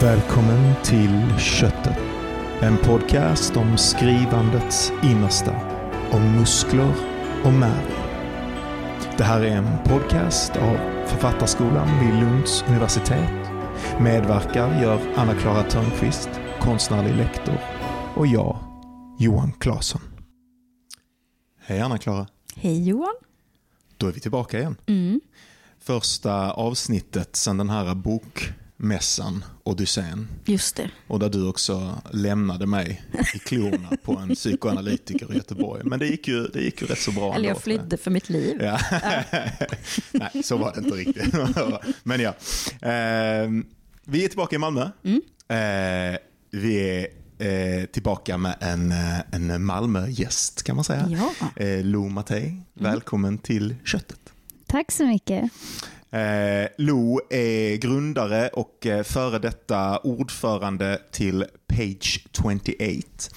Välkommen till Köttet. En podcast om skrivandets innersta. Om muskler och märg. Det här är en podcast av Författarskolan vid Lunds universitet. Medverkar gör Anna-Klara Törnqvist, konstnärlig lektor, och jag, Johan Claesson. Hej Anna-Klara. Hej Johan. Då är vi tillbaka igen. Mm. Första avsnittet sedan den här bokmässan Odysseen. Just det. Och där du också lämnade mig i klorna på en psykoanalytiker i Göteborg. Men det gick ju, det gick ju rätt så bra. Eller jag flydde för mitt liv. Ja. Nej, så var det inte riktigt. Men ja. Eh, vi är tillbaka i Malmö. Mm. Eh, vi är eh, tillbaka med en, eh, en Malmö-gäst kan man säga. Ja. Eh, Lo Mattei, välkommen till Köttet. Tack så mycket. Eh, Lo är grundare och eh, före detta ordförande till Page 28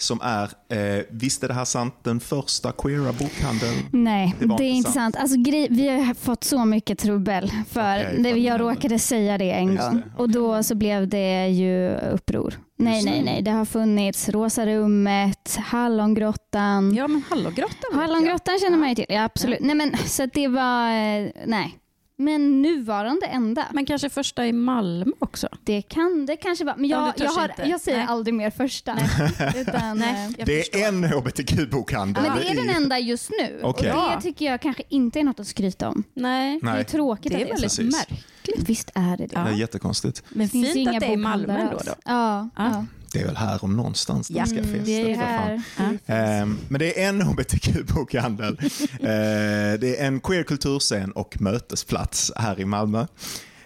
som är, eh, visst är det här sant, den första queera bokhandeln? Nej, Det det, är inte sant. sant. Alltså, grej, vi har fått så mycket trubbel för Okej, det, jag råkade säga det en Just gång det, och då så blev det ju uppror. Nej, nej, nej. Det har funnits Rosa rummet, Hallongrottan. Ja, men Hallongrottan. Hallongrottan känner man ju till. Ja, absolut. Nej, men, så att det var, eh, nej. Men nuvarande enda. Men kanske första i Malmö också? Det kan det kanske vara. Men Ja, jag, törs jag, har, jag säger Nej. aldrig mer första. Utan, Nej, eh, jag Det är en hbtq-bokhandel. men det är den enda just nu. Okej. Och det tycker jag kanske inte är något att skryta om. Nej, Det är tråkigt det att är det är väldigt så. Precis. märkligt. Visst är det det. Ja. det är jättekonstigt. Men Det finns ju fint att det är i Malmö ändå. Då. Ja, Ja. Det är väl här om någonstans Ja, det ska Mm, festas. det är här. Ehm, men det är en hbtq-bokhandel. Eh, det är en queer kulturscen och mötesplats här i Malmö.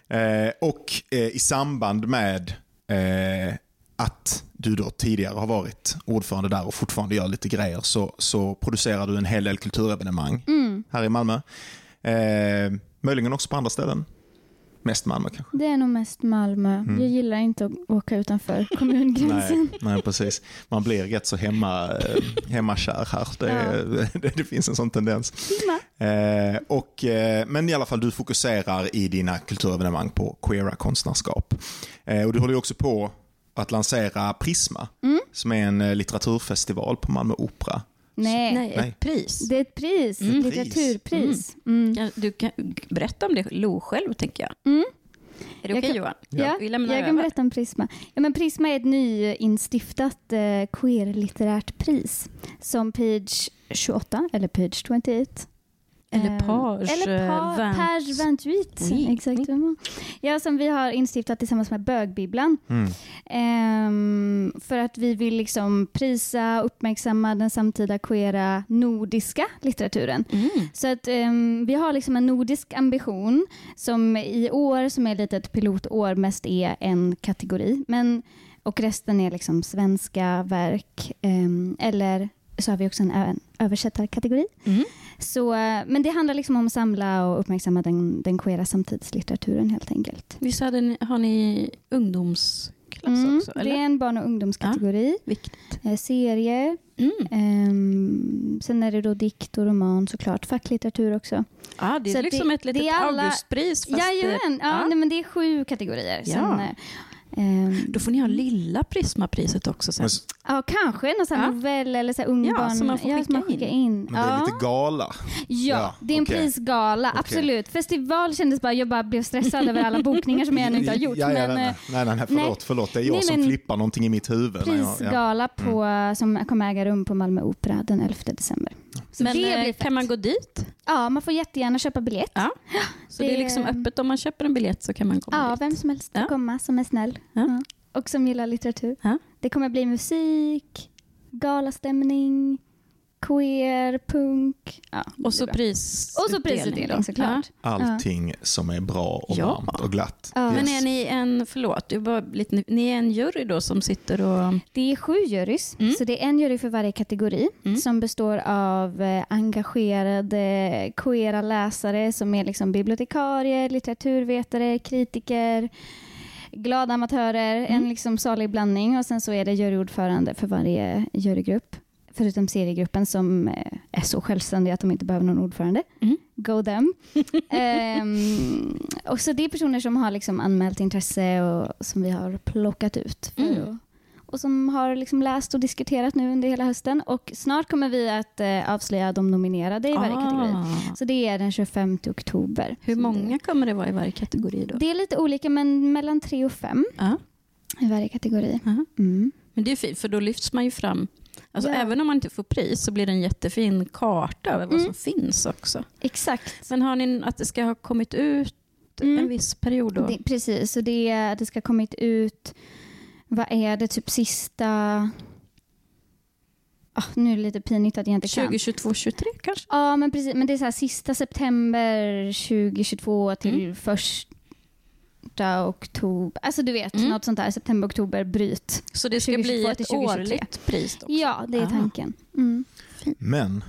Eh, och eh, i samband med eh, att du då tidigare har varit ordförande där och fortfarande gör lite grejer så, så producerar du en hel del kulturevenemang Mm, här i Malmö. Eh, möjligen också på andra ställen. Mest Malmö kanske. det är nog mest Malmö. Mm. Jag gillar inte att åka utanför kommungränsen. Nej, nej, precis. Man blir rätt så hemma, eh, hemmakär här. Det, är- det, det finns en sån tendens. Eh, och, eh, men i alla fall, du fokuserar i dina kulturevenemang på queera konstnärskap. Eh, och du håller också på att lansera Prisma, Mm. som är en eh, litteraturfestival på Malmö Opera. Nej. Nej, ett pris. det är ett pris. Mm. Litteraturpris. Mm. Kan- Du kan berätta om det Lo själv, tänker jag. Mm. Är det Jag okej kan- Johan? Ja, Vi lämnar jag kan berätta om Prisma. Ja, men Prisma är ett nyinstiftat eh, queer-litterärt pris som Page 28, eller Page 28. Eller eh, Page, eller eh, pa, Vent- Page 28. Oui, Exakt. Ja, som vi har instiftat tillsammans med Bögbibblan. Mm. Ehm, för att vi vill liksom prisa och uppmärksamma den samtida queera nordiska litteraturen. Mm. Så att ehm, vi har liksom en nordisk ambition som i år, som är lite ett pilotår, mest är en kategori. Men, och resten är liksom svenska verk. ehm, eller så har vi också en, översättarkategori. Mm. Så, eh, men det handlar liksom om att samla och uppmärksamma den, den queera samtidslitteraturen helt enkelt. Visst hade ni, har ni ungdomsklass Mm, också? det Eller? är en barn och ungdomskategori. Viktigt. Eh, serie. Mm. Ehm, sen är det då dikt och roman såklart. Facklitteratur också. Ja, det är Så liksom det- ett litet det alla- Augustpris. Fast Jajamän, ja, ja. Nej, men det är sju kategorier. Sen, Ja. Eh, ehm, Då får ni ha lilla Prismapriset också sen. Men, ja, kanske någon sån här Ja. novell eller så här ungbarn. Ja, som man får ja, skicka som man skickar in. men det är ja. lite gala. Ja, Ja, det är en okej. prisgala, Okej. absolut. Festival kändes bara, jag bara blev stressad över alla bokningar som jag ännu inte har gjort. Ja, ja, men, nej, eh, nej, nej, nej, förlåt, nej. förlåt. Det är jag Nej, som flippar någonting i mitt huvud. när jag- ja. prisgala på, som kommer äga rum på Malmö Opera den 11 december. Så Men det eh, kan man gå dit? Ja, man får jättegärna köpa biljett. Så det, är Det- liksom öppet om man köper en biljett så kan man komma Ja, dit? vem som helst Ja. komma som är snäll. Ja. Och som gillar litteratur. Det kommer bli musik, galastämning, queer, punk. Ja, Och så pris och så prisutdelning såklart. Allting som är bra och Ja. varmt och glatt. Ja. Men Yes. är ni en, förlåt, jag var lite, ni är en jury då som sitter och... Det är sju jurys, Mm. så det är en jury för varje kategori Mm. som består av eh, engagerade queera läsare som är liksom bibliotekarier, litteraturvetare, kritiker, glada amatörer, Mm. en liksom salig blandning och sen så är det juryordförande för varje jurygrupp. Förutom seriegruppen som eh, är så självständiga att de inte behöver någon ordförande. Mm. Go them. Ehm, och så det är personer som har liksom anmält intresse och som vi har plockat ut. Mm. och som har liksom läst och diskuterat nu under hela hösten. Och snart kommer vi att eh, avslöja de nominerade i varje kategori. Ah. Så det är den 25 oktober. Hur många kommer det vara i varje kategori då? Det, är lite olika, men mellan tre och fem Ja. i varje kategori. Ja. Mm. Men det är fint, för då lyfts man ju fram. Alltså, Ja. Även om man inte får pris så blir det en jättefin karta över vad Mm. som finns också. Exakt. Men har ni att det ska ha kommit ut Mm. en viss period då? Det, precis, och det, det ska ha kommit ut, vad är det, typ sista... Ah, nu är det lite pinigt att jag inte kan. 2022, 23 kanske? Ja, men precis. Men det är så här, sista september 2022 till Mm. första oktober. Alltså du vet, Mm. något sånt där. September, oktober, bryt. Så det ska bli 2022 ett till 2023. årligt pris då? Ja, det är Ah. tanken. Mm. Men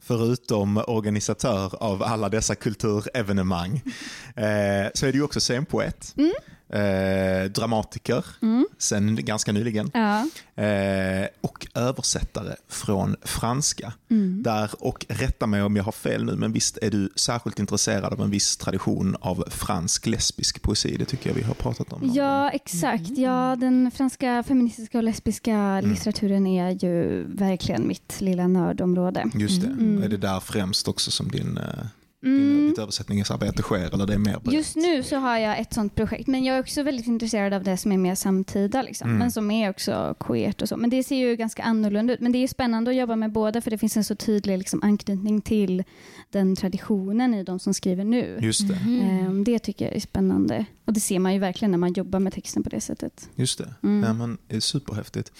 förutom organisatör av alla dessa kulturevenemang eh, så är du också scenpoet, Mm. Eh, dramatiker Mm. sen ganska nyligen Ja. eh, och översättare från franska. Mm. Där, och rätta mig om jag har fel nu, men visst är du särskilt intresserad av en viss tradition av fransk lesbisk poesi? Det tycker jag vi har pratat om. Ja, exakt. Ja, den franska feministiska och lesbiska litteraturen är ju verkligen mitt lilla nördområde. Just det. Mm. Är det där främst också som din, eh, din, Mm. ditt översättningsarbete sker? Eller det är mer brett? Just nu så har jag ett sånt projekt, men jag är också väldigt intresserad av det som är mer samtida, liksom. Mm. men som är också queert och så. Men det ser ju ganska annorlunda ut. Men det är ju spännande att jobba med båda, för det finns en så tydlig liksom, anknytning till den traditionen i de som skriver nu. Just det. Ehm, Det tycker jag är spännande. Och det ser man ju verkligen när man jobbar med texten på det sättet. Just det. Mm. Ja, men, det är superhäftigt.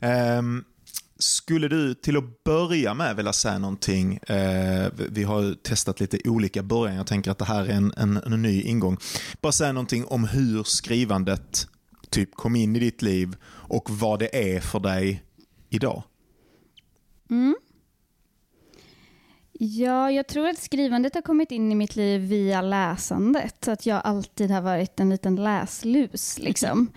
Ehm, skulle du till att börja med vilja säga någonting? Eh, vi- har ju testat lite olika början. Jag tänker att det här är en, en, en ny ingång. Bara säga någonting om hur skrivandet typ kom in i ditt liv och vad det är för dig idag. Mm. Ja, jag tror att skrivandet har kommit in i mitt liv via läsandet. Att jag alltid har varit en liten läslus. Liksom.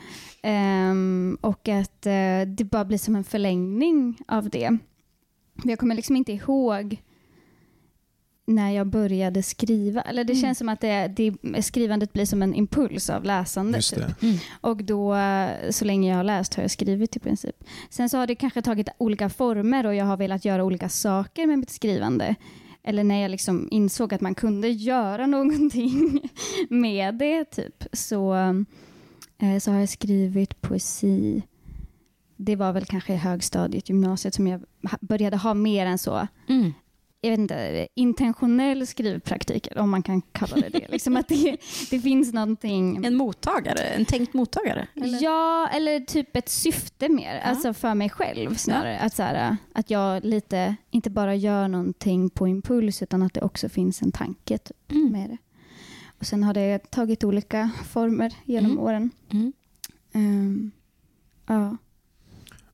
Ehm, och att eh, det bara blir som en förlängning av det. Jag kommer liksom inte ihåg när jag började skriva. Eller det Mm. känns som att det, det, skrivandet blir som en impuls av läsandet. Just typ. Mm. Och då, eh, så länge jag har läst har jag skrivit i princip. Sen så har det kanske tagit olika former och jag har velat göra olika saker med mitt skrivande. Eller när jag liksom insåg att man kunde göra någonting med det, typ. så, så har jag skrivit poesi. Det var väl kanske i högstadiet, gymnasiet, som jag började ha mer än så Mm. jag vet inte, intentionell skrivpraktik, om man kan kalla det det. liksom att det, det finns någonting... En mottagare, en tänkt mottagare? Eller? Ja, eller typ ett syfte mer. Ja. Alltså för mig själv snarare. Att, så här, att jag lite, inte bara gör någonting på impuls utan att det också finns en tanke typ, Mm. med det. Och sen har det tagit olika former genom Mm. åren. Mm. Ehm, ja.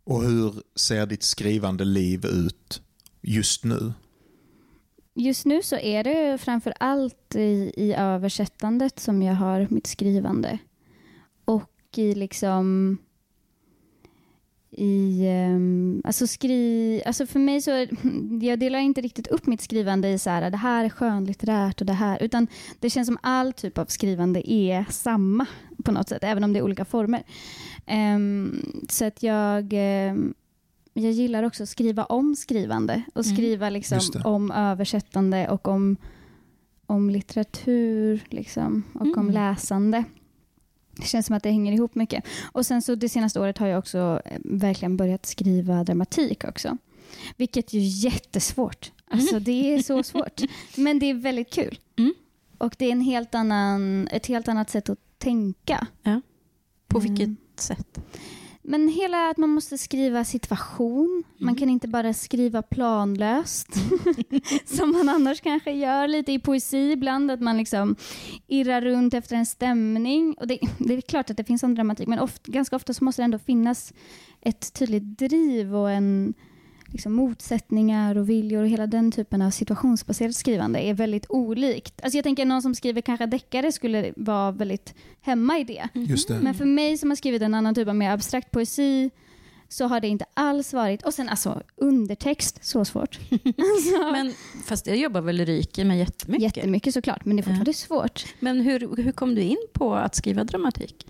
Och hur ser ditt skrivande liv ut just nu? Just nu så är det framför allt i, i översättandet som jag har mitt skrivande. Och i liksom i, um, alltså skri, alltså för mig så, jag delar inte riktigt upp mitt skrivande i så här, det här är skönlitterärt och det här, utan det känns som all typ av skrivande är samma på något sätt, även om det är olika former. Ehm, så att jag, ehm, jag gillar också att skriva om skrivande och Mm. skriva Just liksom om översättande och om, om litteratur liksom, och om Mm. läsande. Det känns som att det hänger ihop mycket. Och sen så det senaste året har jag också eh, verkligen börjat skriva dramatik också. Vilket ju är jättesvårt. Alltså det är så svårt. Men det är väldigt kul. Mm. Och det är en helt annan, ett helt annat sätt att tänka. På Mm. vilket sätt? Men hela att man måste skriva situation. Man Mm. kan inte bara skriva planlöst. som man annars kanske gör lite i poesi ibland. Att man liksom irrar runt efter en stämning. Och det, det är klart att det finns sån dramatik. Men ofta, ganska ofta så måste det ändå finnas ett tydligt driv och en liksom motsättningar och viljor och hela den typen av situationsbaserat skrivande är väldigt olikt. Alltså jag tänker någon som skriver kanske deckare skulle vara väldigt hemma i det. Just det. Men för mig som har skrivit en annan typ av mer abstrakt poesi så har det inte alls varit, och sen alltså undertext, så svårt. alltså, Men, fast det jobbar väl Ulrike med jättemycket? jättemycket såklart, men det är fortfarande svårt. Men hur, hur kom du in på att skriva dramatik?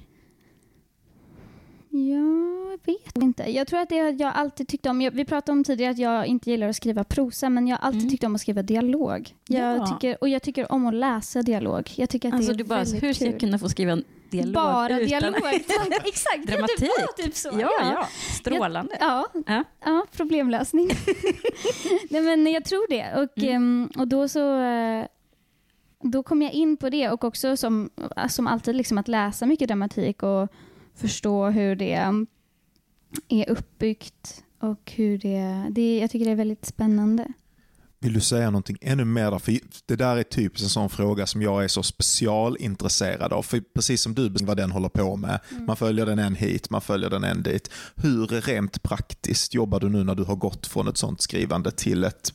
Jag vet inte. Jag tror att det jag alltid tyckte om, jag, vi pratade om tidigare att jag inte gillar att skriva prosa, men jag har alltid Mm. tyckt om att skriva dialog. Jag Ja. tycker, och jag tycker om att läsa dialog. Jag tycker att Alltså det är du bara, hur ska jag kunna få skriva en dialog Bara dialog. Tack, Exakt, Dramatik. det var typ så. Ja, ja. Strålande. Ja, Ja. ja problemlösning. Nej, men jag tror det. Och, Mm. ehm, och då så eh, då kom jag in på det och också som, som alltid liksom att läsa mycket dramatik och förstå hur det är uppbyggt och hur det, det jag tycker det är väldigt spännande. Vill du säga någonting ännu mer? För det där är typiskt en sån fråga som jag är så specialintresserad av. För precis som du vad den håller på med. Man följer den en hit, man följer den en dit. Hur rent praktiskt jobbar du nu när du har gått från ett sånt skrivande till ett,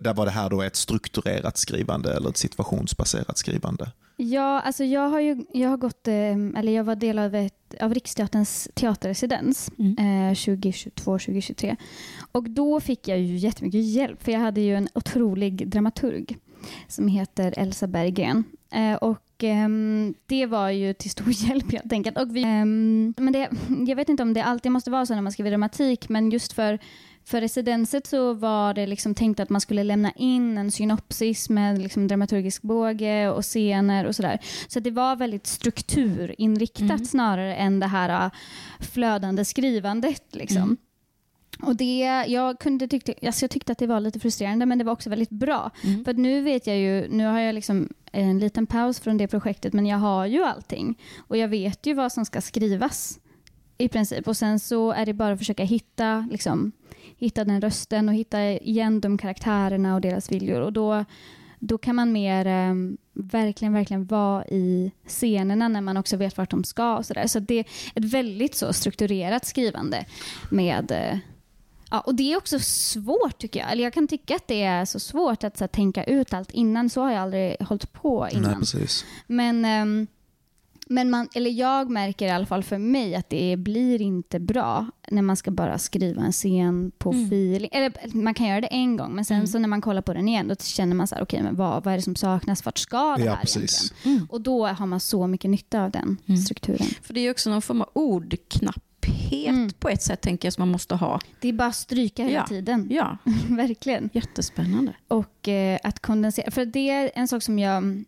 där var det här då ett strukturerat skrivande eller ett situationsbaserat skrivande? Ja, alltså jag har ju jag har gått, eh, eller jag var del av, ett, av Riksteaterns teaterresidens Mm. eh, 2022-2023. Och då fick jag ju jättemycket hjälp, för jag hade ju en otrolig dramaturg som heter Elsa Berggren. Eh, och ehm, det var ju till stor hjälp helt enkelt. Och vi, ehm, men det, jag vet inte om det alltid måste vara så när man skriver dramatik, men just för för residenset så var det liksom tänkt att man skulle lämna in en synopsis med liksom dramaturgisk båge och scener och sådär. Så det var väldigt strukturinriktat Mm. snarare än det här äh, flödande skrivandet. Liksom. Mm. Och det, jag, kunde tyckte, alltså jag tyckte att det var lite frustrerande men det var också väldigt bra. Mm. För nu vet jag ju, nu har jag liksom en liten paus från det projektet men jag har ju allting. Och jag vet ju vad som ska skrivas i princip. Och sen så är det bara att försöka hitta, liksom, hitta den rösten och hitta igen de karaktärerna och deras viljor. Och då, då kan man mer eh, verkligen, verkligen vara i scenerna när man också vet vart de ska och sådär. Så det är ett väldigt så strukturerat skrivande med eh, Ja, och det är också svårt tycker jag. Eller jag kan tycka att det är så svårt att så här, tänka ut allt innan. Så har jag aldrig hållit på innan. Nej, precis. Men, ehm, men man, eller jag märker i alla fall för mig att det blir inte bra när man ska bara skriva en scen på Mm. feeling. Eller man kan göra det en gång, men sen Mm. så när man kollar på den igen då känner man så här, okej, men vad, vad är det som saknas? Vart ska det Ja, här precis. egentligen? Mm. Och då har man så mycket nytta av den Mm. strukturen. För det är ju också någon form av ordknapphet Mm. på ett sätt tänker jag som man måste ha. Det är bara att stryka hela Ja. tiden. Ja, Verkligen. jättespännande. Och eh, att kondensera. För det är en sak som jag...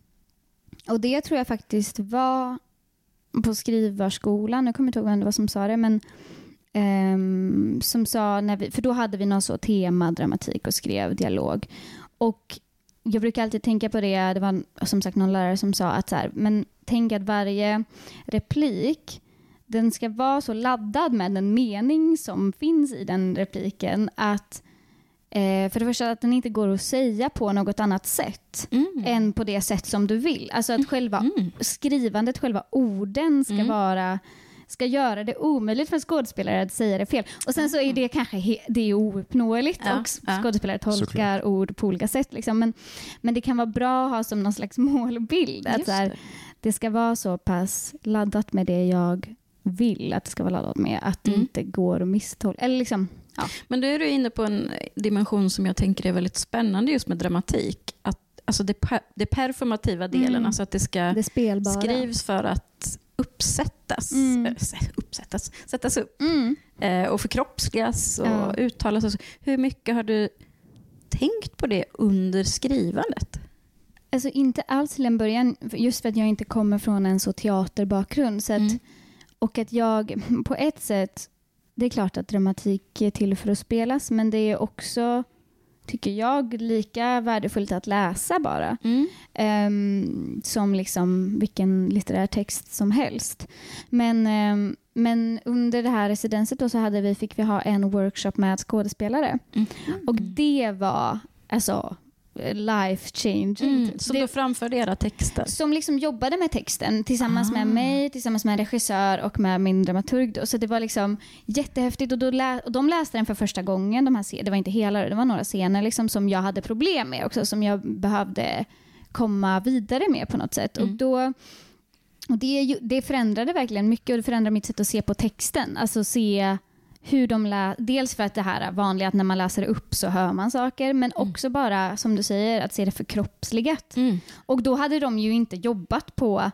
Och det tror jag faktiskt var på skrivarskolan. Jag kommer inte ihåg vem det var som sa det. Men um, som sa, när vi, för då hade vi någon så tema dramatik och skrev dialog. Och jag brukar alltid tänka på det, det var som sagt någon lärare som sa att så här, men tänk att varje replik den ska vara så laddad med den mening som finns i den repliken att eh, för det första att den inte går att säga på något annat sätt Mm. än på det sätt som du vill. Alltså att själva Mm. skrivandet, själva orden ska Mm. vara ska göra det omöjligt för en skådespelare att säga det fel. Och sen så är det kanske det är ouppnåeligt Ja, och ja. skådespelare tolkar Såklart. ord på olika sätt. Liksom. Men, men det kan vara bra att ha som någon slags målbild. Att här, det. det ska vara så pass laddat med det jag vill att det ska vara laddat med. Att det Mm. inte går att misstolka. Eller liksom, ja. Men då är du inne på en dimension som jag tänker är väldigt spännande just med dramatik. Att, alltså det, per, det performativa delen, Mm. alltså att det ska det skrivs för att uppsättas, Mm. sä- uppsättas sättas upp Mm. eh, och förkroppsligas och Ja. uttalas. Och. Hur mycket har du tänkt på det under skrivandet? Alltså inte alls till en början, just för att jag inte kommer från en så teaterbakgrund. Så att, Mm. Och att jag på ett sätt, det är klart att dramatik är till för att spelas, men det är också, tycker jag, lika värdefullt att läsa bara. Mm. Ehm, som liksom vilken litterär text som helst. Men, ehm, men under det här residenset då så hade vi, fick vi ha en workshop med skådespelare. Mm. Och det var alltså life changing. Mm. Som det, då framförde era texter? som liksom jobbade med texten tillsammans Ah. med mig, tillsammans med en regissör och med min dramaturg. Då. Så det var liksom jättehäftigt och, då lä- och de läste den för första gången. De här det var inte hela, det var några scener liksom som jag hade problem med också, som jag behövde komma vidare med på något sätt. Mm. Och då, och det, det förändrade verkligen mycket och det förändrade mitt sätt att se på texten. Alltså se hur de lä- dels för att det här vanliga att när man läser upp så hör man saker, men Mm. också bara som du säger att se det förkroppsligat. Mm. Och då hade de ju inte jobbat på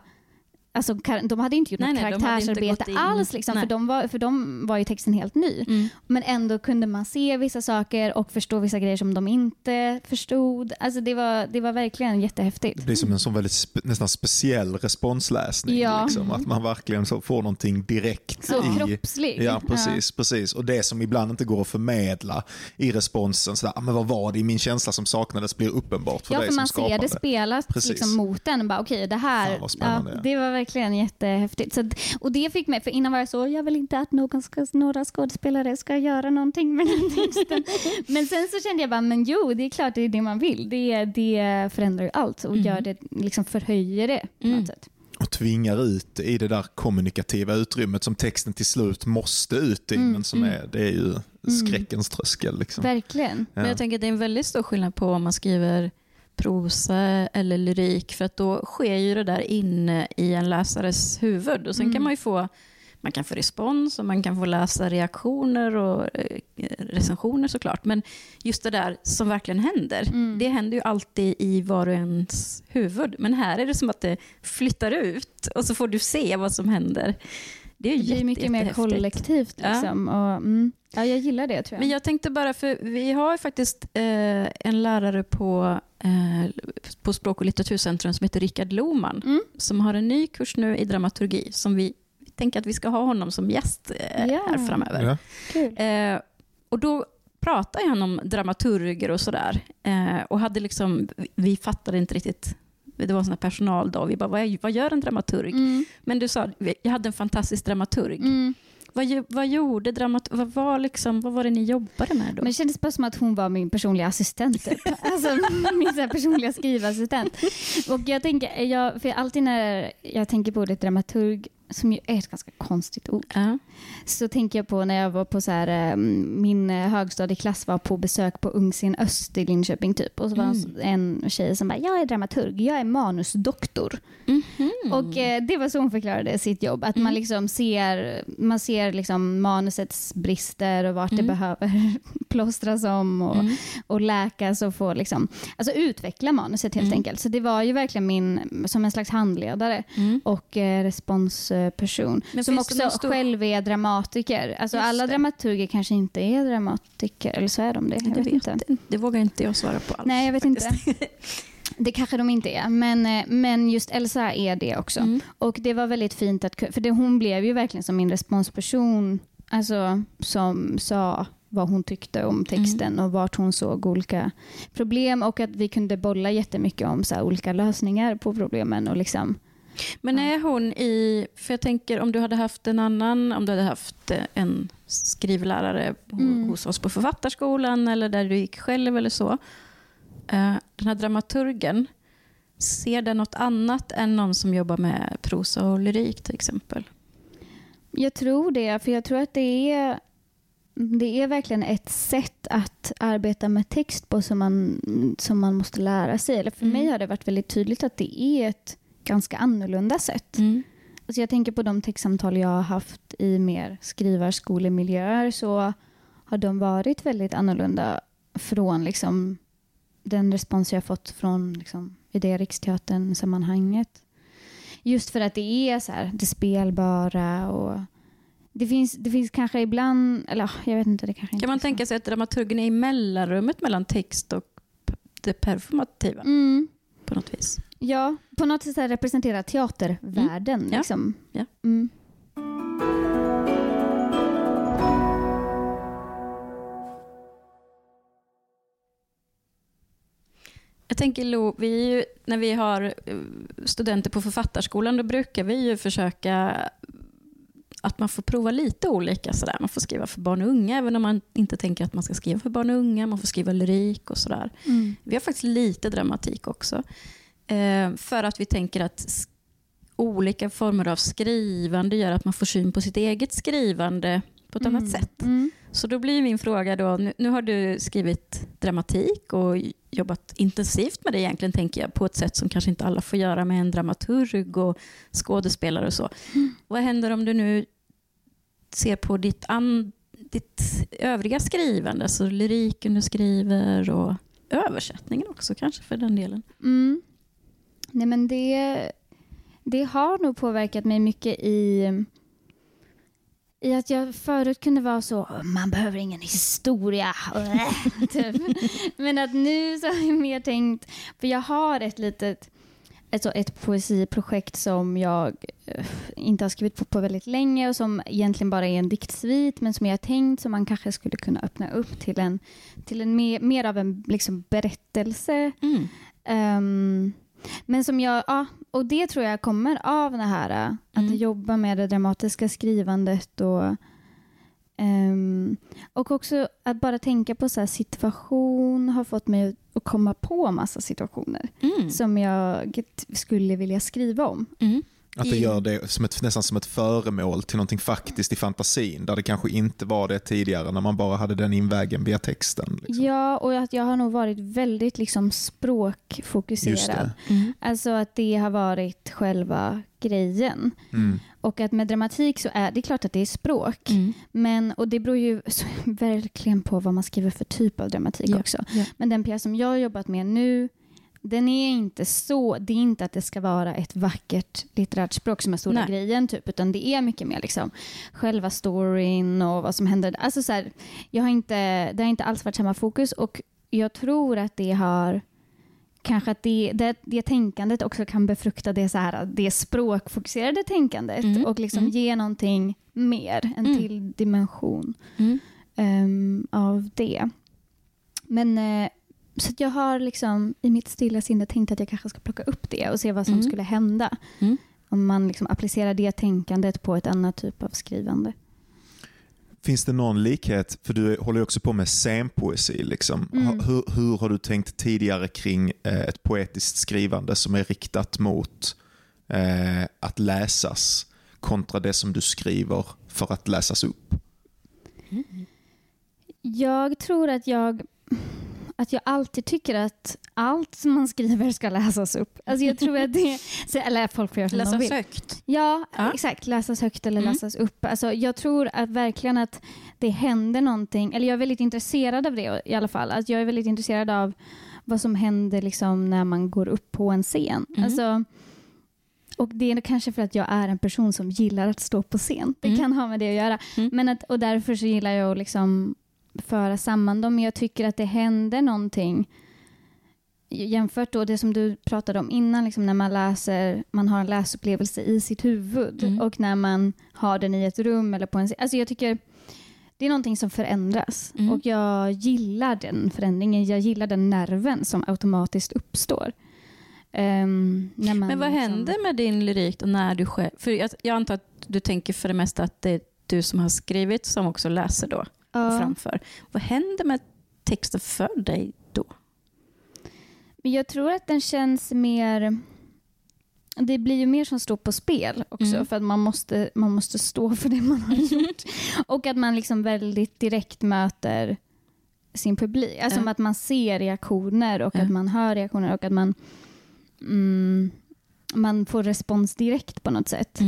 Alltså, de hade inte gjort Nej, något nej, karaktärsarbete alls, liksom, nej. för, de var, för de var ju texten helt ny. Mm. Men ändå kunde man se vissa saker och förstå vissa grejer som de inte förstod. Alltså det var, det var verkligen jättehäftigt. Det blir som en sån väldigt spe, nästan speciell responsläsning. Ja. Liksom, att man verkligen så får någonting direkt. Så i, kroppslig. Ja, precis, precis. Och det som ibland inte går att förmedla i responsen, sådär, "Ah, men vad var det i min känsla som saknades, blir uppenbart för Ja, dig för som man ser skapade. det spelas Precis. liksom mot den. Bara, Okej, det här, Fan, vad spännande, ja, ja. det var verkligen jättehäftigt. Så, och det fick mig, för innan var jag så, jag vill inte att någon ska, några skådespelare ska göra någonting med den texten. men sen så kände jag bara, men jo, det är klart det är det man vill. Det, det förändrar ju allt och gör det, liksom förhöjer det på Mm. något sätt. och tvingar ut i det där kommunikativa utrymmet som texten till slut måste ut i, Mm, men som är, det är ju skräckens tröskel. Liksom. Verkligen. Men jag tänker att det är en väldigt stor skillnad på om man skriver prosa eller lyrik, för att då sker ju det där inne i en läsares huvud. Och sen Mm. kan man ju få man kan få respons och man kan få läsa reaktioner och eh, recensioner såklart. Men just det där som verkligen händer, Mm. det händer ju alltid i var och ens huvud. Men här är det som att det flyttar ut och så får du se vad som händer. Det är Det blir jätte, mycket mer kollektivt. Ja. Liksom. Och, mm, ja, jag gillar det tror jag. Men jag tänkte bara, för vi har ju faktiskt eh, en lärare på, eh, på Språk och litteraturcentrum som heter Rickard Lohman, Mm. som har en ny kurs nu i dramaturgi, som vi tänker att vi ska ha honom som gäst eh, Ja. här framöver. Ja. Kul. Eh, och då pratade han om dramaturger och sådär. Eh, och hade liksom, vi fattade inte riktigt, det var en sån personaldag, vi bara, vad, är, vad gör en dramaturg? Mm, Men du sa, jag hade en fantastisk dramaturg. mm. Vad, vad gjorde dramat vad var, liksom, vad var det ni jobbade med då? Men det kändes bara som att hon var min personliga assistent. Typ. Alltså min så personliga skrivassistent. Och jag tänker, jag, för alltid när jag tänker på ordet dramaturg, som ju är ett ganska konstigt ord, Ja. så tänker jag på när jag var på så här, eh, min eh, högstadieklass var på besök på Ungsien Öst i Linköping typ. Och så var Mm. en tjej som bara, jag är dramaturg, jag är manusdoktor. Mhm. Och eh, det var så hon förklarade sitt jobb. Att man Mm. liksom ser, man ser liksom manusets brister och vart det Mm. behöver plåstras om och, Mm. och läkas och få liksom, alltså utveckla manuset helt Mm. enkelt. Så det var ju verkligen min, som en slags handledare Mm. och eh, responsperson. Men som också stor- själv är dramatiker. Alltså Just alla det. dramaturger kanske inte är dramatiker, eller så är de det. Jag Det, vet vet inte. det vågar inte jag svara på alls. Nej, jag vet faktiskt. inte. Det kanske de inte är, men, eh, men just Elsa är det också. Mm. Och det var väldigt fint att, för det, hon blev ju verkligen som min responsperson, alltså som sa vad hon tyckte om texten och vart hon såg olika problem och att vi kunde bolla jättemycket om så olika lösningar på problemen och liksom Men är hon i, för jag tänker om du hade haft en annan, om du hade haft en skrivlärare Mm. hos oss på författarskolan eller där du gick själv eller så. eh, Den här dramaturgen, ser den något annat än någon som jobbar med prosa och lyrik till exempel? Jag tror det, för jag tror att det är, det är verkligen ett sätt att arbeta med text på som man, som man måste lära sig. Eller för Mm. mig har det varit väldigt tydligt att det är ett ganska annorlunda sätt. Alltså jag tänker på de textsamtal jag har haft i mer skrivarskolemiljöer så har de varit väldigt annorlunda från liksom den respons jag fått från liksom, i det Riksteatern-sammanhanget. Just för att det är så här, det spelbara och det finns, det finns kanske ibland, eller ja, jag vet inte, det kanske inte Kan man tänka sig att dramaturgen är i mellanrummet mellan text och det performativa Mm, på något vis? Ja, på något sätt så här representera teatervärlden. Mm. Ja. Liksom. Ja. Mm. Jag tänker Lo, vi ju, när vi har eh, studenter på författarskolan då brukar vi ju försöka att man får prova lite olika. Sådär. Man får skriva för barn och unga även om man inte tänker att man ska skriva för barn och unga. Man får skriva lyrik och sådär. Mm. Vi har faktiskt lite dramatik också. Eh, för att vi tänker att olika former av skrivande gör att man får syn på sitt eget skrivande på ett annat sätt. Mm. Så då blir min fråga då, nu, nu har du skrivit dramatik och jobbat intensivt med det egentligen, tänker jag, på ett sätt som kanske inte alla får göra med en dramaturg och skådespelare och så. Vad händer om du nu ser på ditt an, ditt övriga skrivande, alltså lyriken du skriver och översättningen också kanske för den delen? Mm. Nej men det, det har nog påverkat mig mycket i, i att jag förut kunde vara så, man behöver ingen historia. typ. Men att nu så har jag mer tänkt, för jag har ett litet alltså ett poesiprojekt som jag eh, inte har skrivit på, på väldigt länge och som egentligen bara är en diktsvit men som jag har tänkt som man kanske skulle kunna öppna upp till en, till en mer, mer av en liksom berättelse. Mm. Um, men som jag, ja, och det tror jag kommer av det här att Mm. jobba med det dramatiska skrivandet och ehm, och också att bara tänka på så här situation har fått mig att komma på massa situationer Mm. som jag skulle vilja skriva om. Mm. Att det gör det som ett, nästan som ett föremål till någonting faktiskt i fantasin, där det kanske inte var det tidigare när man bara hade den invägen via texten. Liksom. Ja, och att jag har nog varit väldigt liksom språkfokuserad. det. Mm. Alltså att det har varit själva grejen. Mm. Och att med dramatik så är det klart att det är språk. Mm. Men, och det beror ju verkligen på vad man skriver för typ av dramatik Ja, också. ja. Men den pjäs som jag har jobbat med nu, den är inte så, det är inte att det ska vara ett vackert litterärt språk som är stora Nej. grejen, typ, utan det är mycket mer liksom själva storyn och vad som händer. Alltså så här, jag har inte, det har inte alls varit samma fokus och jag tror att det har Kanske att det, det, det tänkandet också kan befrukta det, så här, det språkfokuserade tänkandet Mm, och liksom mm. ge någonting mer, en Mm. till dimension Mm. ehm, av det. Men eh, så att jag har liksom i mitt stilla sinne tänkt att jag kanske ska plocka upp det och se vad som Mm. skulle hända. Mm. Om man liksom applicerar det tänkandet på ett annat typ av skrivande. Finns det någon likhet, för du håller ju också på med scenpoesi. Liksom. Mm. Hur, hur har du tänkt tidigare kring eh, ett poetiskt skrivande som är riktat mot eh, att läsas kontra det som du skriver för att läsas upp? Jag tror att jag, att jag alltid tycker att allt som man skriver ska läsas upp. Alltså jag tror att det, eller folk får göra som de Läsas vill. högt. Ja, Ja. exakt. Läsas högt eller Mm. läsas upp. Alltså, jag tror att verkligen att det händer någonting. Eller jag är väldigt intresserad av det i alla fall. Att jag är väldigt intresserad av vad som händer liksom när man går upp på en scen. Mm. Alltså, och Det är kanske för att jag är en person som gillar att stå på scen. Det Mm. kan ha med det att göra. Mm. Men att, och därför så gillar jag att liksom föra samman dem. Men jag tycker att det händer någonting jämfört då det som du pratade om innan, liksom när man läser, man har en läsupplevelse i sitt huvud Mm. och när man har den i ett rum eller på en Alltså jag tycker det är någonting som förändras Mm. och jag gillar den förändringen. Jag gillar den nerven som automatiskt uppstår. Man Men vad liksom- händer med din lyrik då när du själv... För jag, jag antar att du tänker för det mesta att det är du som har skrivit som också läser då och Ja. framför. Vad händer med texten för dig då? Jag tror att den känns mer... Det blir ju mer som står på spel också Mm. för att man måste, man måste stå för det man har gjort. Och att man liksom väldigt direkt möter sin publik. Alltså Ja. att man ser reaktioner och Ja. att man hör reaktioner och att man, mm, man får respons direkt på något sätt.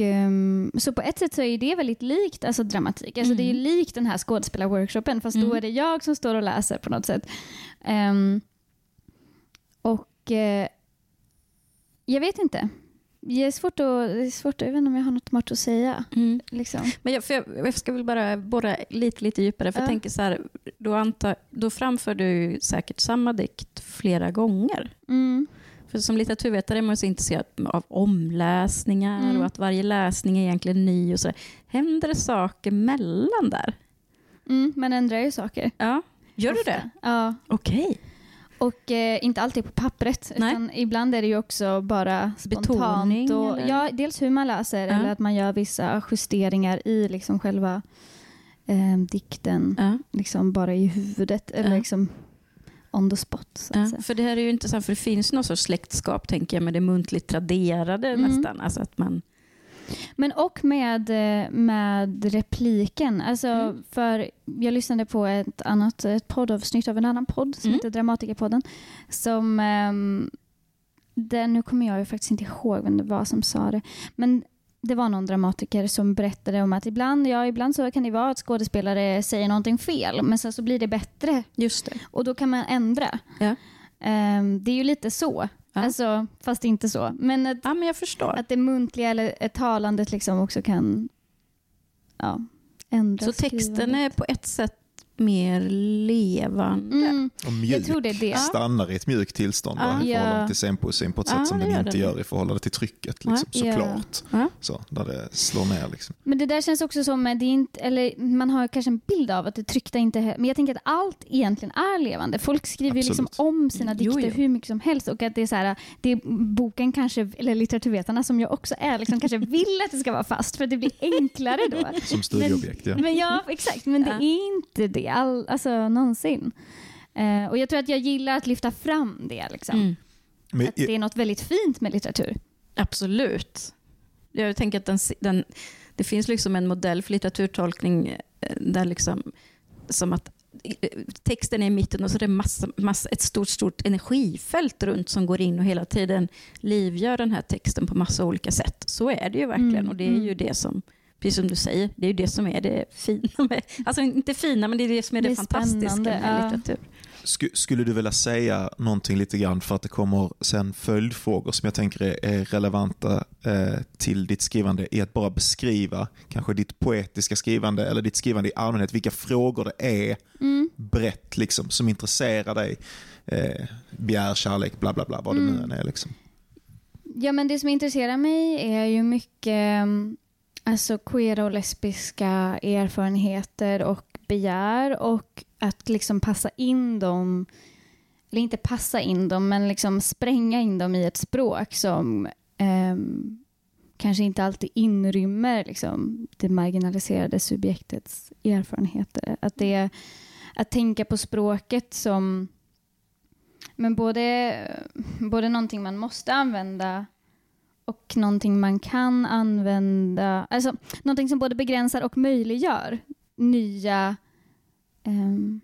Ehm, så på ett sätt så är det väldigt likt alltså dramatik. Alltså Det är ju Mm. likt den här skådespelarworkshopen fast då Mm. är det jag som står och läser på något sätt. Ehm, och eh, jag vet inte. Det är svårt att, det är svårt, jag vet inte om jag har något smart att säga. Mm. Liksom. Men jag, jag, jag ska väl bara borra lite, lite djupare. För Ja. jag tänker så här, då, antar, då framför du säkert samma dikt flera gånger. Mm. För som litteraturvetare är man så intresserad av omläsningar Mm. och att varje läsning är egentligen ny. och så. Händer det saker mellan där? Mm, man ändrar ju saker. Ja. Gör du Ofta. det? Ja. Okej. Och eh, inte alltid på pappret. Nej. Utan ibland är det ju också bara Betoning, spontant. Och, eller? ja, dels hur man läser Ja. eller att man gör vissa justeringar i liksom själva eh, dikten. Ja. Liksom bara i huvudet. Eller Ja. liksom on the spot. Så Ja, för det här är ju intressant, för det finns någon sorts släktskap tänker jag med det muntligt traderade Mm. nästan. Alltså att man, Men och med, eh, med repliken. Alltså, Mm. för jag lyssnade på ett annat ett poddavsnitt av en annan podd som Mm. heter Dramatikerpodden. Som, ehm, där, nu kommer jag ju faktiskt inte ihåg vem det var som sa det. Men det var någon dramatiker som berättade om att ibland, ja, ibland så kan det vara att skådespelare säger någonting fel, men sen så blir det bättre Just det. och då kan man ändra. Ja. Ehm, det är ju lite så, Ja. alltså, fast inte så. Men att, Ja, men jag förstår. att det muntliga eller ett talandet liksom också kan ja, ändra Så texten är på ett sätt mer levande. Mm, Och mjuk jag tror det är det. stannar i ett mjukt tillstånd va, Ja. i förhållande till scenpoesin på ett Ja, sätt som det den gör inte den. gör i förhållande till trycket. Liksom, Ja. Såklart. Ja. Så, där det slår ner. Liksom. Men det där känns också som, att det är inte, eller man har kanske en bild av att det tryckta inte är, men jag tänker att allt egentligen är levande. Folk skriver ju liksom Absolut. om sina Jo, dikter jo. hur mycket som helst och att det är så här, det är boken kanske, eller litteraturvetarna som jag också är, liksom kanske vill att det ska vara fast för att det blir enklare då. Som studieobjekt. Ja. Men ja, exakt. Men det är inte det all, alltså, någonsin. Eh, och jag tror att jag gillar att lyfta fram det. Liksom. Mm. Men, Att det är något väldigt fint med litteratur. Absolut. Jag tänker att den, den, det finns liksom en modell för litteraturtolkning eh, där liksom, som att eh, texten är i mitten och så är det massa, massa, ett stort, stort energifält runt som går in och hela tiden livgör den här texten på massa olika sätt. Så är det ju verkligen Mm, och det är ju mm. det som, precis som du säger, det är ju det som är det fina med, alltså inte fina men det är det som är det, Det är fantastiska med ja. litteratur. Sku- Skulle du vilja säga någonting lite grann för att det kommer sen följdfrågor som jag tänker är, är relevanta eh, till ditt skrivande i att bara beskriva kanske ditt poetiska skrivande eller ditt skrivande i allmänhet, vilka frågor det är Mm. brett liksom, som intresserar dig. Eh, begär, kärlek, bla bla bla, vad det nu Mm. än är. Liksom. Ja, men det som intresserar mig är ju mycket alltså queera och lesbiska erfarenheter och begär och att liksom passa in dem, eller inte passa in dem, men liksom spränga in dem i ett språk som ehm, kanske inte alltid inrymmer liksom, det marginaliserade subjektets erfarenheter. Att, det, att tänka på språket som men både, både någonting man måste använda och någonting man kan använda. Alltså någonting som både begränsar och möjliggör nya, um,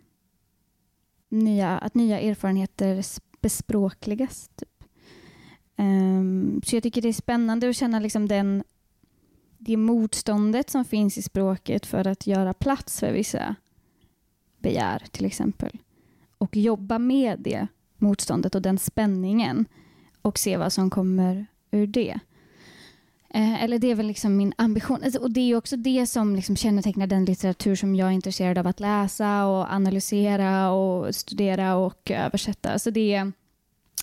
nya att nya erfarenheter bespråkligas. Typ. Um, så jag tycker det är spännande att känna liksom den, det motståndet som finns i språket för att göra plats för vissa begär till exempel. Och jobba med det motståndet och den spänningen och se vad som kommer ur det. Eh, eller det är väl liksom min ambition. Alltså, och det är ju också det som liksom kännetecknar den litteratur som jag är intresserad av att läsa och analysera och studera och översätta. Så det,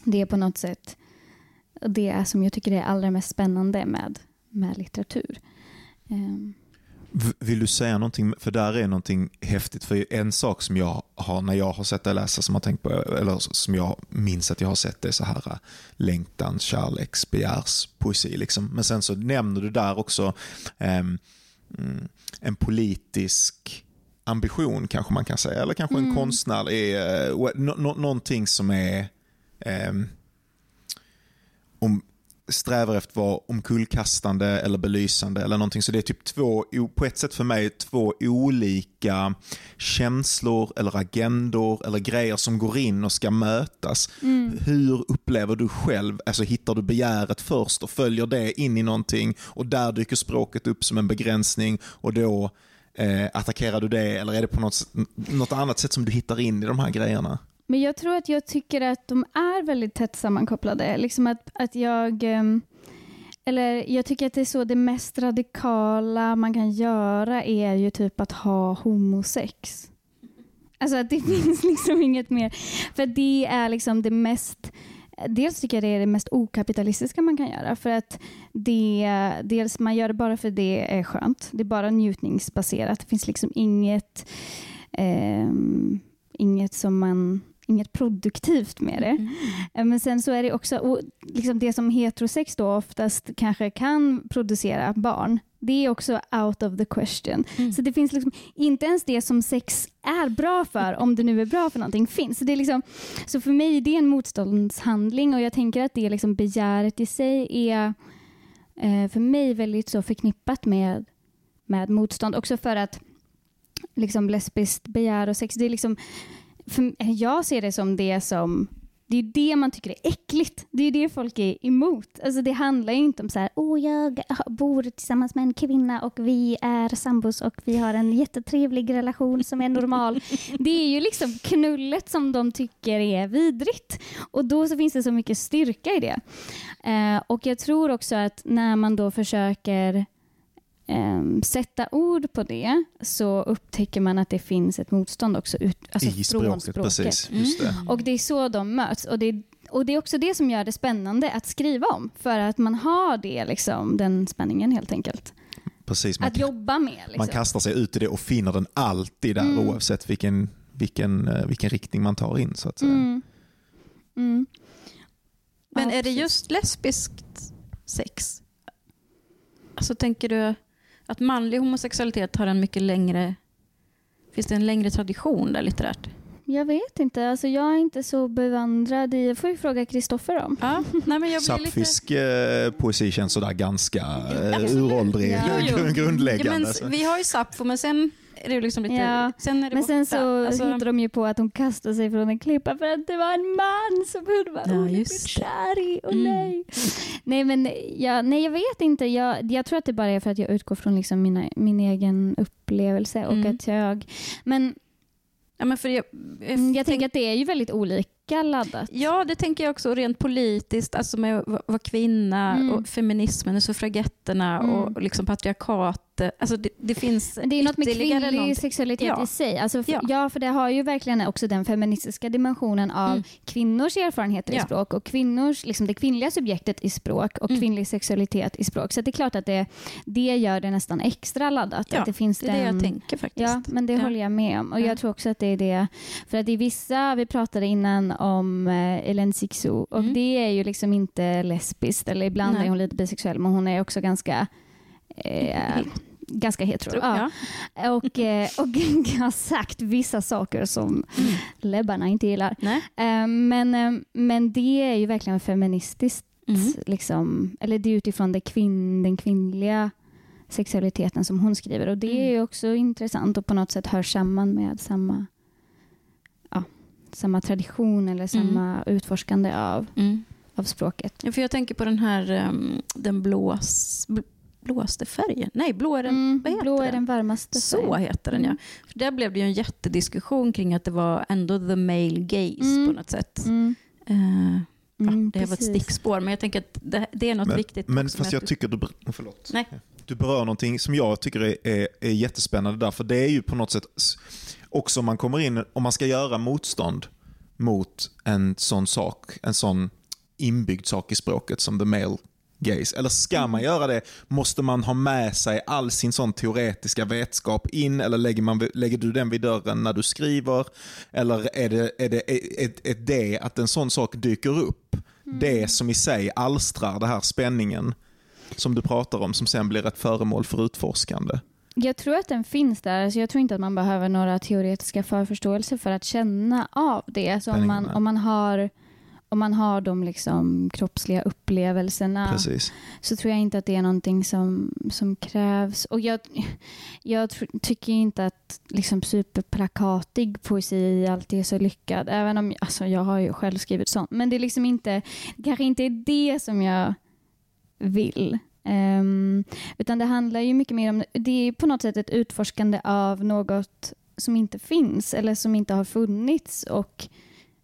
det är på något sätt det som jag tycker är allra mest spännande med, med litteratur. Ehm, vill du säga någonting, för där är någonting häftigt. För en sak som jag har, när jag har sett dig läsa, som, har tänkt på, eller som jag minns att jag har sett det är så här äh, längtan, kärleks, begärs, poesi. Liksom. Men sen så nämner du där också mm, en politisk ambition kanske man kan säga. Eller kanske en Mm. konstnärlig, eh, nå- nå- någonting som är ehm, om, strävar efter att vara omkullkastande eller belysande eller någonting. Så det är typ två, på ett sätt för mig, två olika känslor eller agendor eller grejer som går in och ska mötas. mm. Hur upplever du själv, alltså hittar du begäret först och följer det in i någonting och där dyker språket upp som en begränsning och då eh, attackerar du det eller är det på något, något annat sätt som du hittar in i de här grejerna? Men jag tror att jag tycker att de är väldigt tätt sammankopplade. Liksom att, att jag... Ehm, eller jag tycker att det är så det mest radikala man kan göra är ju typ att ha homosex. Alltså att det finns liksom inget mer. För det är liksom det mest... Dels tycker jag det är det mest okapitalistiska man kan göra. För att det, dels man gör det bara för det är skönt. Det är bara njutningsbaserat. Det finns liksom inget, eh, inget som man inget produktivt med det. Mm. Eh, Men sen så är det också och liksom det som heterosex då oftast kanske kan producera barn. Det är också out of the question. Mm. Så det finns liksom inte ens det som sex är bra för, om det nu är bra för någonting, finns. Så, det är liksom, så för mig är det en motståndshandling och jag tänker att det liksom begäret i sig är eh, för mig väldigt så förknippat med, med motstånd. Också för att liksom lesbiskt begär och sex, det är liksom för, jag ser det som det som det är det man tycker är äckligt. Det är det folk är emot. Alltså det handlar ju inte om så här, åh jag bor tillsammans med en kvinna och vi är sambos och vi har en jättetrevlig relation som är normal. det är ju liksom knullet som de tycker är vidrigt. Och då så finns det så mycket styrka i det. Eh, och jag tror också att när man då försöker um, sätta ord på det så upptäcker man att det finns ett motstånd också ut, alltså I språket. språket. Precis, just det. Mm. Och det är så de möts. Och det, är, och det är också det som gör det spännande att skriva om. För att man har det, liksom, den spänningen helt enkelt. Precis, man, att jobba med. Liksom. Man kastar sig ut i det och finner den alltid där mm. oavsett vilken, vilken, eh, vilken riktning man tar in. så att säga. Mm. Mm. Men ja, är det just lesbiskt sex? Alltså tänker du att manlig homosexualitet har en mycket längre... Finns det en längre tradition där litterärt? Jag vet inte. Alltså, jag är inte så bevandrad i... Jag får ju fråga Kristoffer om. Ja, Sapfisk lite... Eh, poesi känns sådär ganska uh, uråldrig, ja. grundläggande. Ja, men, vi har ju Sappho, men sen är det liksom lite... Ja. Sen är det men borta. sen så alltså, hittade de ju på att hon kastade sig från en klippa för att det var en man som hon var ja, kär i. Oh, mm. nej. nej, men ja, nej, jag vet inte. Jag, jag tror att det bara är för att jag utgår från liksom mina, min egen upplevelse. och mm. att jag... Men Ja, men för jag, jag, mm, jag tänker att det är ju väldigt olika laddat. Ja, det tänker jag också. Rent politiskt, alltså med att vara kvinna mm. och feminismen och suffragetterna mm. och liksom patriarkat Alltså det, det finns det är något med kvinnlig någonting. sexualitet ja. i sig. Alltså för, ja. ja. för det har ju verkligen också den feministiska dimensionen av mm. kvinnors erfarenheter ja. i språk och kvinnors, liksom det kvinnliga subjektet i språk och mm. kvinnlig sexualitet i språk. Så det är klart att det, det gör det nästan extra laddat. Ja, att det, finns det är den, det jag tänker faktiskt. Ja, men det håller jag med om. Och jag tror också att det är det, för att i vissa, vi pratade innan om eh, Ellen Sixu och mm. det är ju liksom inte lesbiskt, eller ibland Nej. är hon lite bisexuell, men hon är också ganska eh, ganska hetero. Ja. ja. Och, eh, och har sagt vissa saker som mm. läbbarna inte gillar. Eh, men, men det är ju verkligen feministiskt. Mm. Liksom, eller det är utifrån det kvinn, den kvinnliga sexualiteten som hon skriver. Och Det mm. är också intressant och på något sätt hör samman med samma, samma tradition eller samma mm. utforskande av, mm. av språket. Ja, för jag tänker på den här um, den blås, blåste färgen. Nej, blå är den, mm, vad heter blå den? är den varmaste Så heter den ja. För där blev det ju en jättediskussion kring att det var ändå the male gaze mm. på något sätt. Mm. Uh, ja, mm, det var ett stickspår, men jag tänker att det, det är något men, viktigt. Men fast jag, jag tycker du, förlåt. Nej. du berör någonting som jag tycker är, är, är jättespännande där, för det är ju på något sätt också om man kommer in, om man ska göra motstånd mot en sån sak, en sån inbyggd sak i språket som the male gaze? Eller ska man mm. göra det? Måste man ha med sig all sin sån teoretiska vetskap in eller lägger, man, lägger du den vid dörren när du skriver? Eller är det, är det ett, ett det att en sån sak dyker upp? Mm. Det som i sig alstrar den här spänningen som du pratar om som sen blir ett föremål för utforskande? Jag tror att den finns där. Alltså jag tror inte att man behöver några teoretiska förförståelser för att känna av det. Alltså om, man, om man har om man har de liksom kroppsliga upplevelserna Precis. så tror jag inte att det är någonting som, som krävs. Och jag, jag tycker inte att liksom superplakatig poesi alltid är så lyckad. Även om alltså jag har ju själv skrivit sånt. Men det är liksom inte, kanske inte är det som jag vill. Um, utan det handlar ju mycket mer om, det är på något sätt ett utforskande av något som inte finns eller som inte har funnits. och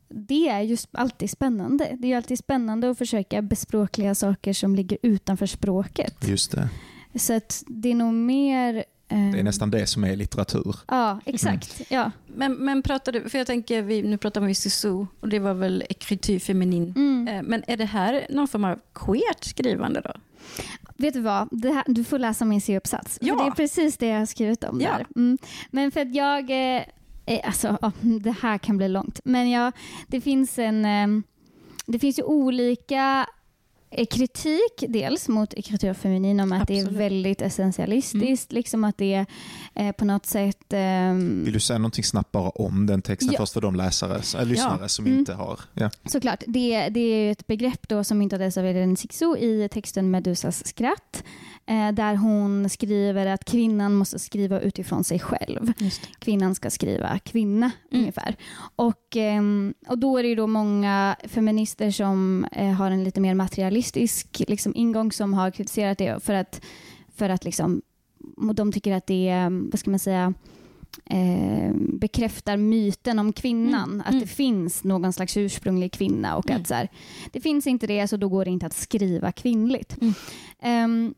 det är just alltid spännande. Det är alltid spännande att försöka bespråkliga saker som ligger utanför språket. Just det. Så att det är nog mer... Eh... Det är nästan det som är litteratur. Ja, exakt. Mm. Ja. Men, men pratar du, för jag tänker, vi, nu pratar vi Sisu och det var väl ekrityr feminin. Mm. Eh, men är det här någon form av queert skrivande då? Vet du vad? Här, du får läsa min C-uppsats. Ja. För det är precis det jag har skrivit om ja. där. Mm. Men för att jag... Eh, Eh, alltså, ja, det här kan bli långt. Men ja, det finns en... Ehm, det finns ju olika eh, kritik dels mot ekritur feminin om att det Absolut. är väldigt essentialistiskt, liksom att det är eh, på något sätt... ehm, Vill du säga någonting snabbt bara om den texten Ja. först för de läsare, äh, lyssnare som Mm. inte har... Ja. Såklart, det, det är ett begrepp då som myntades av Elin Sixou i texten Medusas skratt. Eh, där hon skriver att kvinnan måste skriva utifrån sig själv. Det. Kvinnan ska skriva kvinna Mm. ungefär. Och, ehm, och då är det ju då många feminister som eh, har en lite mer materialistisk liksom, ingång som har kritiserat det för att, för att liksom, de tycker att det är, vad ska man säga, eh, bekräftar myten om kvinnan. Mm. Att Mm. det finns någon slags ursprunglig kvinna och Mm. att så här, det finns inte det så då går det inte att skriva kvinnligt. Ehm,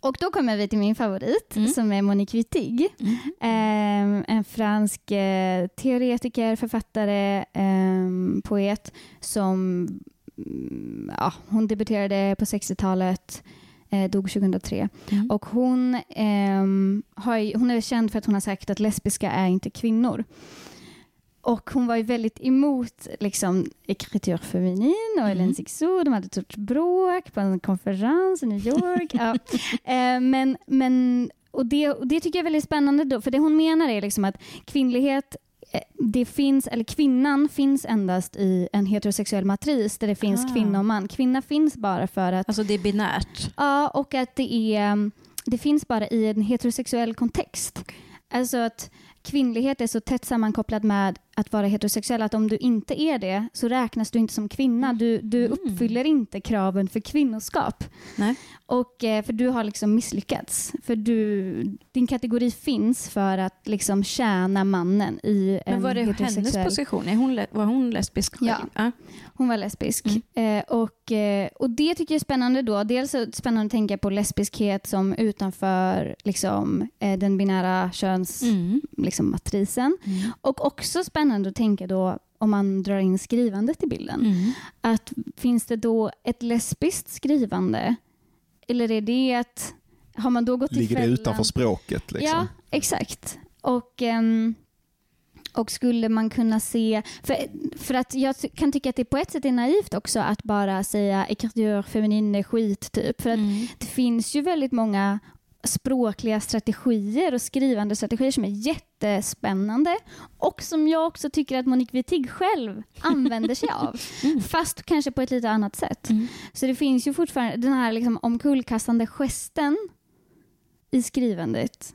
och då kommer vi till min favorit Mm. som är Monique Wittig. Mm. Ehm, en fransk eh, teoretiker, författare, ehm, poet som ja, hon debuterade på 60-talet, eh, dog 2003. Mm. Och hon, ehm, har, hon är känd för att hon har sagt att lesbiska är inte kvinnor. Och hon var ju väldigt emot liksom, écriture féminine och Mm. Hélène Sixou. De hade ett stort bråk på en konferens i New York. ja. eh, men, men, och, det, och det tycker jag är väldigt spännande då, för det hon menar är liksom att kvinnlighet eh, det finns, eller kvinnan finns endast i en heterosexuell matris där det finns Ah. kvinna och man. Kvinna finns bara för att Alltså det är binärt. Ja, och att det, är, det finns bara i en heterosexuell kontext. Alltså att kvinnlighet är så tätt sammankopplad med att vara heterosexuell att om du inte är det så räknas du inte som kvinna. Du, du Mm. uppfyller inte kraven för kvinnoskap. Nej. Och, eh, för du har liksom misslyckats. För du, din kategori finns för att liksom tjäna mannen i en Men var det hennes heterosexuell... position? Är hon, var hon lesbisk själv? Ja. Hon var lesbisk. Mm. Eh, och, eh, och det tycker jag är spännande då. Dels är det spännande att tänka på lesbiskhet som utanför liksom, den binära köns Mm. liksom, matrisen. Mm. Och också spännande att tänka då om man drar in skrivandet i bilden. Mm. Att finns det då ett lesbiskt skrivande? Eller är det att, har man då gått i Ligger det utanför språket? Liksom? Ja, exakt. Och, ehm, och skulle man kunna se... För, för att jag kan tycka att det på ett sätt är naivt också att bara säga écriture féminine är skit. Typ. För att Mm. det finns ju väldigt många språkliga strategier och skrivande strategier som är jättespännande och som jag också tycker att Monique Wittig själv använder sig av. Mm. Fast kanske på ett lite annat sätt. Mm. Så det finns ju fortfarande den här liksom omkullkastande gesten i skrivandet.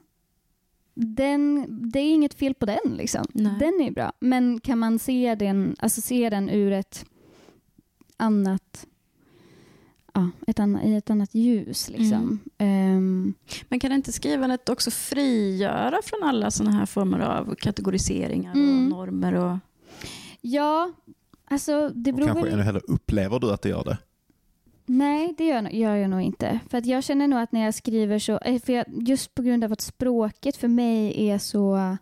Den, det är inget fel på den. Liksom. Nej. Den är bra. Men kan man se den, alltså se den ur ett annat, ja, ett annat, i ett annat ljus? Liksom. Ehm, Men kan inte skrivandet också frigöra från alla sådana här former av kategoriseringar Mm. och normer? Och... ja, alltså det Och beror kanske väl... ännu hellre, upplever du att det gör det? Nej, det gör, gör jag nog inte. För att jag känner nog att när jag skriver så, eh, för jag, just på grund av att språket för mig är så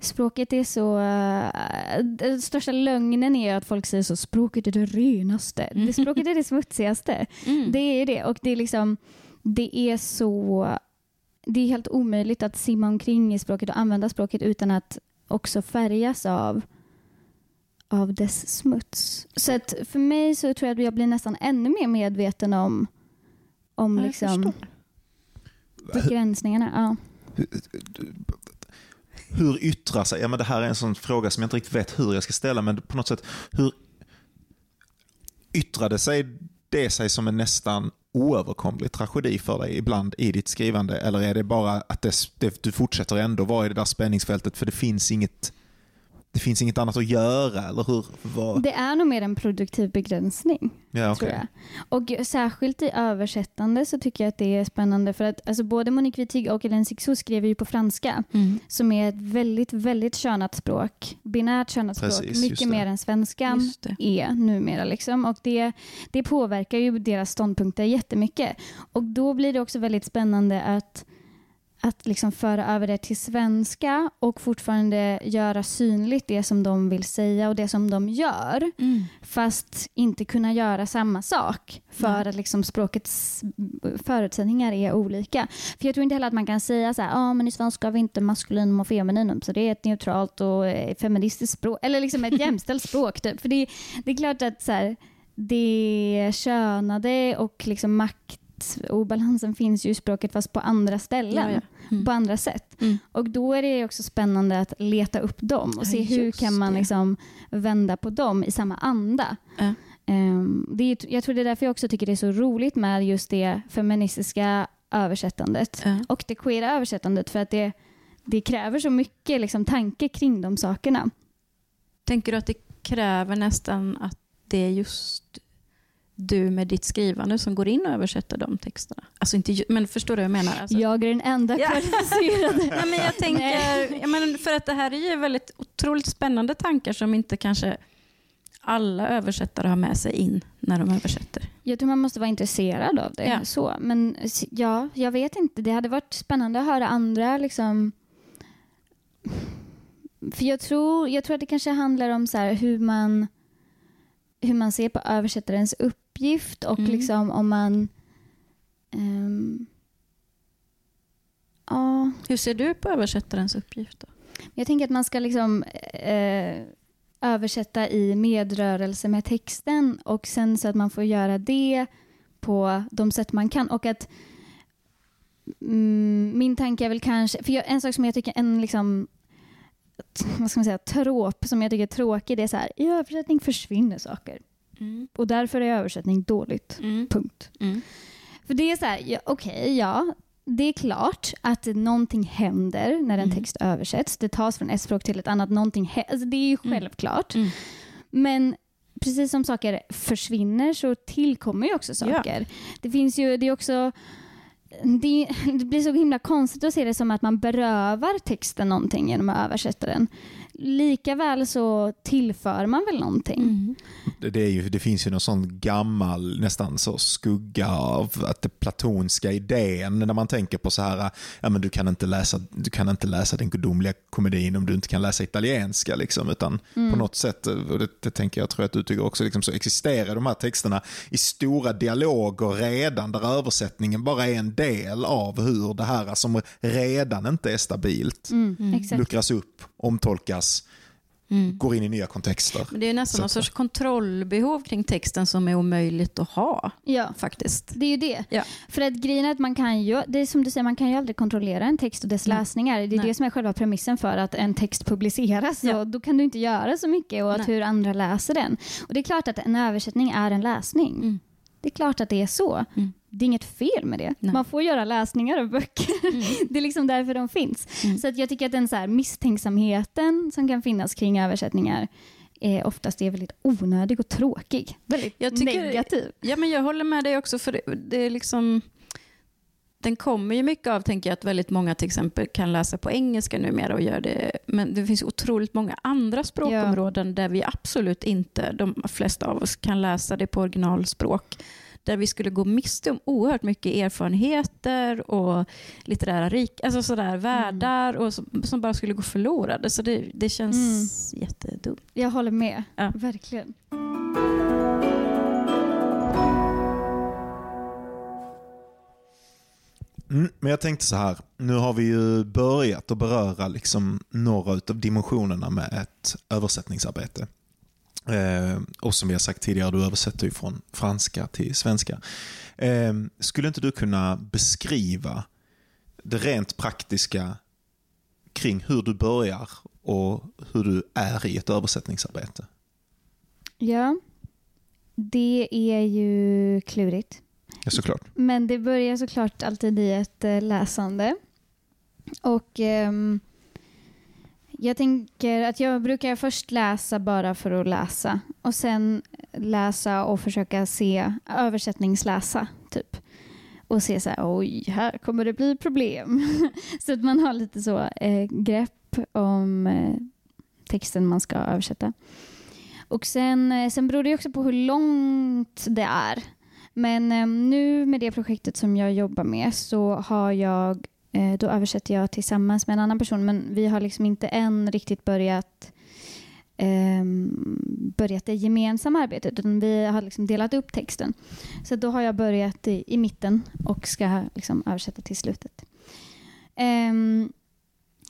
Språket är så... eh, Den största lögnen är att folk säger så språket är det renaste. Mm. Det, språket är det smutsigaste. Mm. Det är det. Och det är liksom... Det är så... Det är helt omöjligt att simma omkring i språket och använda språket utan att också färgas av av dess smuts. Så att för mig så tror jag att jag blir nästan ännu mer medveten om, om Ja, liksom begränsningarna. Ja. Hur yttrar sig, ja men det här är en sån fråga som jag inte riktigt vet hur jag ska ställa, men på något sätt, hur yttrade sig det sig som en nästan oöverkomlig tragedi för dig ibland i ditt skrivande? Eller är det bara att det, det, du fortsätter ändå vara i det där spänningsfältet för det finns inget, det finns inget annat att göra? Eller hur? Vad? Det är nog mer en produktiv begränsning. ja, tror okej. jag. Och särskilt i översättande så tycker jag att det är spännande för att alltså både Monique Wittig och Hélène Sixou skriver ju på franska Mm. som är ett väldigt, väldigt könat språk. Binärt könat språk. Mycket mer än svenskan är numera. Liksom. Och det, det påverkar ju deras ståndpunkter jättemycket. Och då blir det också väldigt spännande att, att liksom föra över det till svenska och fortfarande göra synligt det som de vill säga och det som de gör Mm. fast inte kunna göra samma sak för Nej. att liksom språkets förutsättningar är olika. För Jag tror inte heller att man kan säga så här, ah, men i svenska har vi inte maskulinum och femininum så det är ett neutralt och eh, feministiskt språk, eller liksom ett jämställt språk. Typ. För det, det är klart att så här, det könade och liksom maktobalansen finns ju i språket fast på andra ställen. Ja, ja. Mm. På andra sätt. Mm. Och då är det också spännande att leta upp dem och Ja, se hur kan man liksom vända på dem i samma anda. Ehm, det är, jag tror det är därför jag också tycker det är så roligt med just det feministiska översättandet och det queera översättandet för att det, det kräver så mycket liksom, tanke kring de sakerna. Tänker du att det kräver nästan att det är just du med ditt skrivande som går in och översätter de texterna? Alltså inte, men förstår du vad jag menar? Alltså, Jag är den enda kvalificerade. Nej, men jag tänker, jag menar, för att det här är ju väldigt otroligt spännande tankar som inte kanske alla översättare har med sig in när de översätter. Jag tror man måste vara intresserad av det. Ja. Så. Men ja, jag vet inte. Det hade varit spännande att höra andra liksom... För jag tror, jag tror att det kanske handlar om så hur, man, hur man ser på översättarens uppgift och Mm. liksom om man... ehm, ja, Hur ser du på översättarens uppgift? Då? jag tänker att man ska liksom eh, översätta i medrörelse med texten och sen så att man får göra det på de sätt man kan. Och att mm, Min tanke är väl kanske, för jag, en sak som jag tycker en liksom vad ska man säga, trop som jag tycker är tråkig det är så här, i översättning försvinner saker. Mm. Och därför är översättning dåligt. Mm. Punkt. Mm. För det är så här, ja, okej, ja. Det är klart att någonting händer när en Mm. text översätts. Det tas från ett språk till ett annat. Någonting alltså det är ju Mm. självklart. Mm. Men precis som saker försvinner så tillkommer ju också saker. Det finns ju, det är också det, det blir så himla konstigt att se det som att man berövar texten någonting genom att översätta den. Likaväl så tillför man väl någonting. Mm. Det, det, är ju, det finns ju någon sån gammal, nästan så skugga av att det platonska idén när man tänker på så här, ja men du kan inte läsa, du kan inte läsa den gudomliga komedin om du inte kan läsa italienska liksom, utan Mm. på något sätt, och det, det tänker jag, tror att du tycker också, liksom, så existerar de här texterna i stora dialoger redan där översättningen bara är en del av hur det här som redan inte är stabilt Mm, Mm. Luckras upp, omtolkas, Mm. går in i nya kontexter. Men det är nästan någon sorts kontrollbehov kring texten som är omöjligt att ha Ja. faktiskt. Det är ju det. Ja. För att grejen är att man kan ju, det är som du säger, man kan ju aldrig kontrollera en text och dess Nej. läsningar. Det är Nej. det som är själva premissen för att en text publiceras. Ja. Då kan du inte göra så mycket och hur andra läser den. Och det är klart att en översättning är en läsning. Mm. Det är klart att det är så. Mm. Det är inget fel med det. Nej. Man får göra läsningar av böcker. Mm. Det är liksom därför de finns. Mm. Så att jag tycker att den så här misstänksamheten som kan finnas kring översättningar är oftast är väldigt onödig och tråkig. Väldigt Jag tycker- negativ. Ja, men jag håller med dig också. för det, det är liksom... Den kommer ju mycket av, tänker jag, att väldigt många till exempel kan läsa på engelska numera och gör det. Men det finns otroligt många andra språkområden där vi absolut inte, de flesta av oss, kan läsa det på originalspråk. Där vi skulle gå miste om oerhört mycket erfarenheter och litterära rik, alltså sådär, världar och som, som bara skulle gå förlorade. Så det, det känns jättedumt. Jag håller med. Ja. Verkligen. Mm, men jag tänkte så här, nu har vi ju börjat att beröra liksom några av dimensionerna med ett översättningsarbete. Eh, och som vi har sagt tidigare, du översätter ju från franska till svenska. Eh, skulle inte du kunna beskriva det rent praktiska kring hur du börjar och hur du är i ett översättningsarbete? Ja, det är ju klurigt. Ja, såklart. Men det börjar såklart alltid i ett eh, läsande. Och ehm, jag tänker att jag brukar först läsa bara för att läsa. Och sen läsa och försöka se, översättningsläsa typ. Och se så här, oj, här kommer det bli problem. så att man har lite så eh, grepp om eh, texten man ska översätta. Och sen, eh, sen beror det också på hur långt det är. Men eh, nu med det projektet som jag jobbar med så har jag, Eh, då översätter jag tillsammans med en annan person men vi har liksom inte än riktigt börjat ehm, börjat det gemensamma arbetet utan vi har liksom delat upp texten. Så då har jag börjat i, i mitten och ska liksom översätta till slutet. Ehm,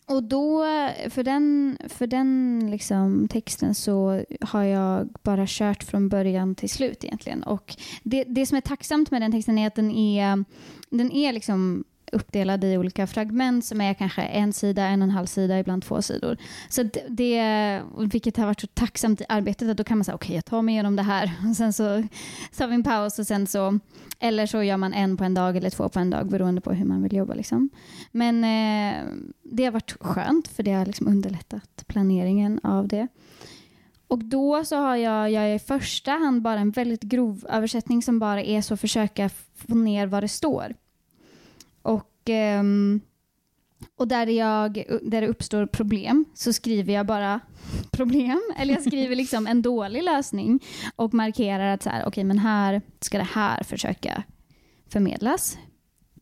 och då, för den, för den liksom texten så har jag bara kört från början till slut egentligen. Och det, det som är tacksamt med den texten är att den är, den är liksom uppdelad i olika fragment som är kanske en sida, en och en halv sida, ibland två sidor. Så det, vilket har varit så tacksamt i arbetet, att då kan man säga okej, okay, jag tar mig igenom det här. Och sen så tar vi en paus och sen så, eller så gör man en på en dag eller två på en dag beroende på hur man vill jobba. Liksom. Men eh, det har varit skönt för det har liksom underlättat planeringen av det. Och då så har jag, jag i första hand bara en väldigt grov översättning som bara är så att försöka få ner vad det står. Och, um, och där, jag, där det uppstår problem så skriver jag bara problem. Eller jag skriver liksom en dålig lösning och markerar att så här, okay, men här ska det här försöka förmedlas.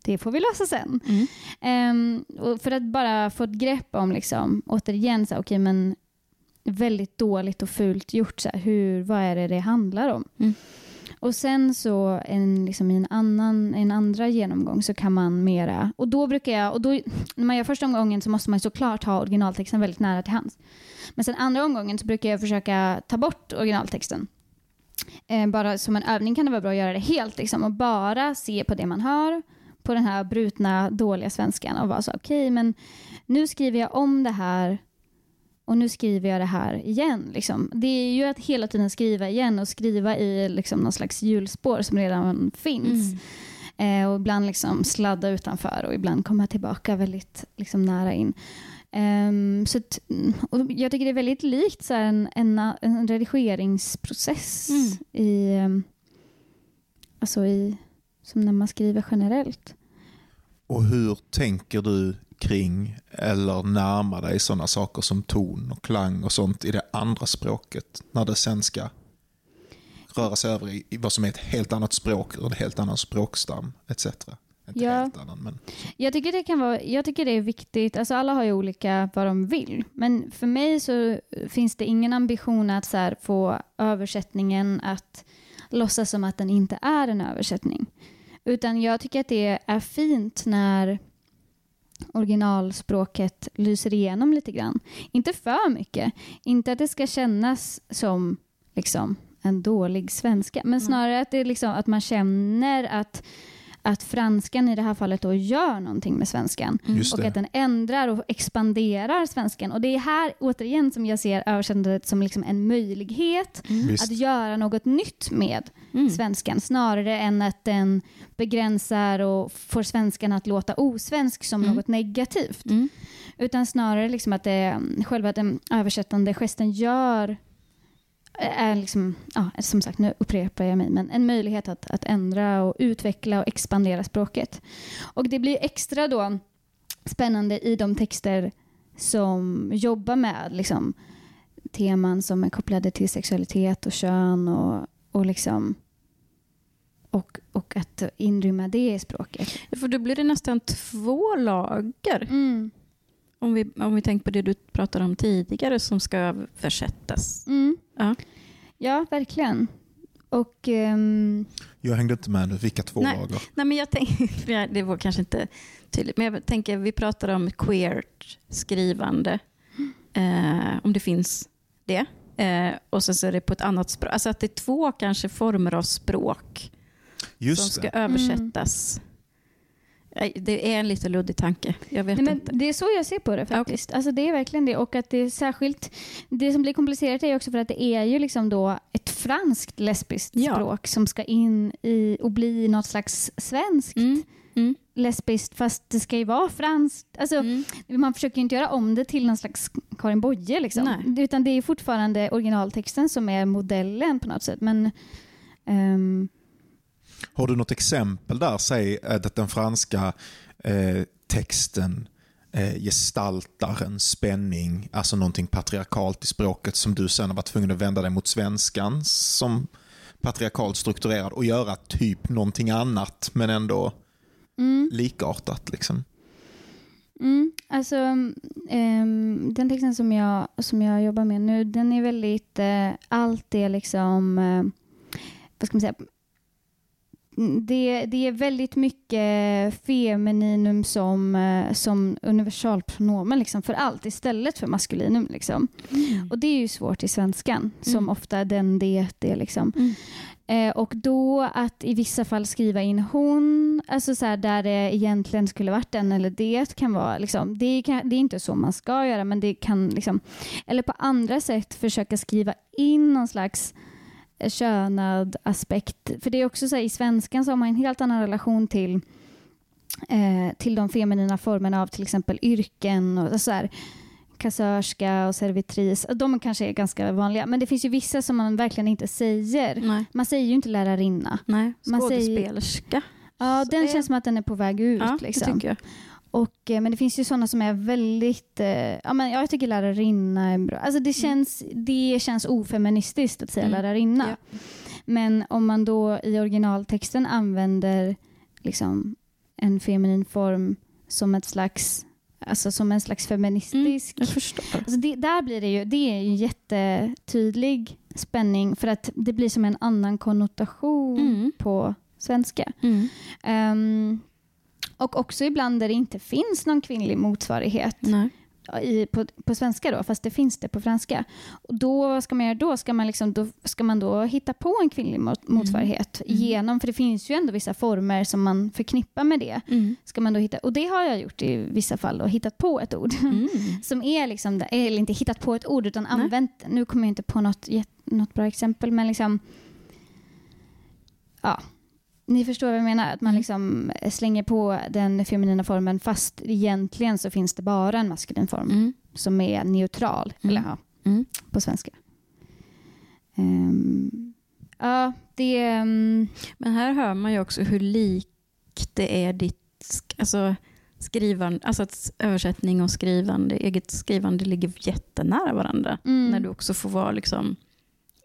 Det får vi lösa sen. Mm. Um, för att bara få ett grepp om, liksom, återigen, så här, okay, men väldigt dåligt och fult gjort. Så här, hur, vad är det det handlar om? Mm. Och sen så en, liksom i en, annan, en andra genomgång så kan man mera, och då brukar jag, och då, när man gör första omgången så måste man såklart ha originaltexten väldigt nära till hands. Men sen andra omgången så brukar jag försöka ta bort originaltexten. Eh, bara som en övning kan det vara bra att göra det helt liksom, och bara se på det man hör, på den här brutna, dåliga svenskan och vara så okej, okay, men nu skriver jag om det här och nu skriver jag det här igen. Liksom. Det är ju att hela tiden skriva igen och skriva i liksom, någon slags hjulspår som redan finns. Mm. Eh, och ibland liksom sladda utanför och ibland komma tillbaka väldigt liksom, nära in. Um, så att, jag tycker det är väldigt likt så en, en, en redigeringsprocess mm. i, um, alltså i, som när man skriver generellt. Och hur tänker du kring eller närma dig sådana saker som ton och klang och sånt i det andra språket när det sen ska röra sig över i, vad som är ett helt annat språk ur ett helt annan språkstam etc. Inte ja. helt annan, men... jag, tycker det kan vara, jag tycker det är viktigt, alltså alla har ju olika vad de vill, men för mig så finns det ingen ambition att så få översättningen att låtsas som att den inte är en översättning. Utan jag tycker att det är fint när originalspråket lyser igenom lite grann. Inte för mycket. Inte att det ska kännas som liksom, en dålig svenska, men mm. snarare att, det liksom, att man känner att att franskan i det här fallet då gör någonting med svenskan. Mm. Och att den ändrar och expanderar svenskan. Och det är här återigen som jag ser översättandet som liksom en möjlighet mm. att göra något nytt med mm. svenskan. Snarare än att den begränsar och får svenskan att låta osvensk som mm. något negativt. Mm. Utan snarare liksom att det, själva den översättande gesten gör är liksom, ja, som sagt, nu upprepar jag mig, men en möjlighet att, att ändra och utveckla och expandera språket. Och det blir extra då spännande i de texter som jobbar med liksom, teman som är kopplade till sexualitet och kön och, och liksom och, och att inrymma det i språket. För då blir det nästan två lager. Mm. Om, vi, om vi tänker på det du pratade om tidigare som ska översättas. Mm. Ja. ja, verkligen. Och, um... Jag hängde inte med nu. Vilka två nej, lager? Nej, men jag tänker, det var kanske inte tydligt, men jag tänker vi pratar om queert skrivande. Eh, om det finns det. Eh, och så, så är det på ett annat språk. Alltså att det är två kanske former av språk Just som ska det. översättas. Mm. Det är en lite luddig tanke. Jag vet Nej, inte. Det är så jag ser på det faktiskt. Okay. Alltså, det är verkligen det. Och att det är särskilt, det som blir komplicerat är också för att det är ju liksom då ett franskt lesbiskt ja. språk som ska in i och bli något slags svenskt. Mm. Mm. lesbiskt fast det ska ju vara franskt. Alltså, mm. Man försöker ju inte göra om det till någon slags Karin Boye. Liksom. Utan det är fortfarande originaltexten som är modellen på något sätt. Men, um, har du något exempel där? Säg att den franska eh, texten eh, gestaltar en spänning, alltså någonting patriarkalt i språket som du sen har varit tvungen att vända dig mot svenskan som patriarkalt strukturerad och göra typ någonting annat men ändå mm. likartat. Liksom. Mm, alltså, um, den texten som jag, som jag jobbar med nu, den är väldigt, uh, allt är liksom, uh, vad ska man säga, det, det är väldigt mycket femininum som, eh, som universalpronomen liksom, för allt istället för maskulinum. Liksom. Mm. Och det är ju svårt i svenskan, som Mm. ofta den, det, det. Liksom. Mm. Eh, och då att i vissa fall skriva in hon, alltså så här, där det egentligen skulle varit den eller det, kan vara, liksom, det, kan, det är inte så man ska göra, men det kan liksom, eller på andra sätt försöka skriva in någon slags könad aspekt. För det är också så här, i svenskan så har man en helt annan relation till eh, till de feminina formerna av till exempel yrken och så här, kassörska och servitris. De kanske är ganska vanliga, men det finns ju vissa som man verkligen inte säger. Nej, Man säger ju inte lärarinna. nej. Man säger- skådespelerska. Ja, den är- känns som att den är på väg ut. Ja, liksom. Och, eh, men det finns ju sådana som är väldigt... Eh, ja, men jag tycker lärarinna är bra. Alltså det, känns, det känns ofeministiskt att säga Mm. lärarinna. Ja. Men om man då i originaltexten använder liksom, en feminin form som ett slags Alltså som en slags feministisk... Jag förstår. Alltså det, där blir det ju, det är ju en jättetydlig spänning för att det blir som en annan konnotation Mm. på svenska. Mm. Och också ibland där det inte finns någon kvinnlig motsvarighet Nej. i, på, på svenska då, fast det finns det på franska. Och då, vad ska man göra då? Ska man, liksom, då, ska man då hitta på en kvinnlig mot, motsvarighet Mm. genom, för det finns ju ändå vissa former som man förknippar med det. Mm. Ska man då hitta, och det har jag gjort i vissa fall, och hittat på ett ord. Mm. Som är liksom, eller inte hittat på ett ord utan Nej. använt, nu kommer jag inte på något, något bra exempel, men liksom, ja, ni förstår vad jag menar, att man Mm. liksom slänger på den feminina formen fast egentligen så finns det bara en maskulin form Mm. som är neutral, Mm. eller ja, Mm. på svenska. Ehm, ja, det... ehm, Men här hör man ju också hur likt det är ditt alltså, skrivande, alltså att översättning och skrivande, eget skrivande ligger jättenära varandra. mm, När du också får vara liksom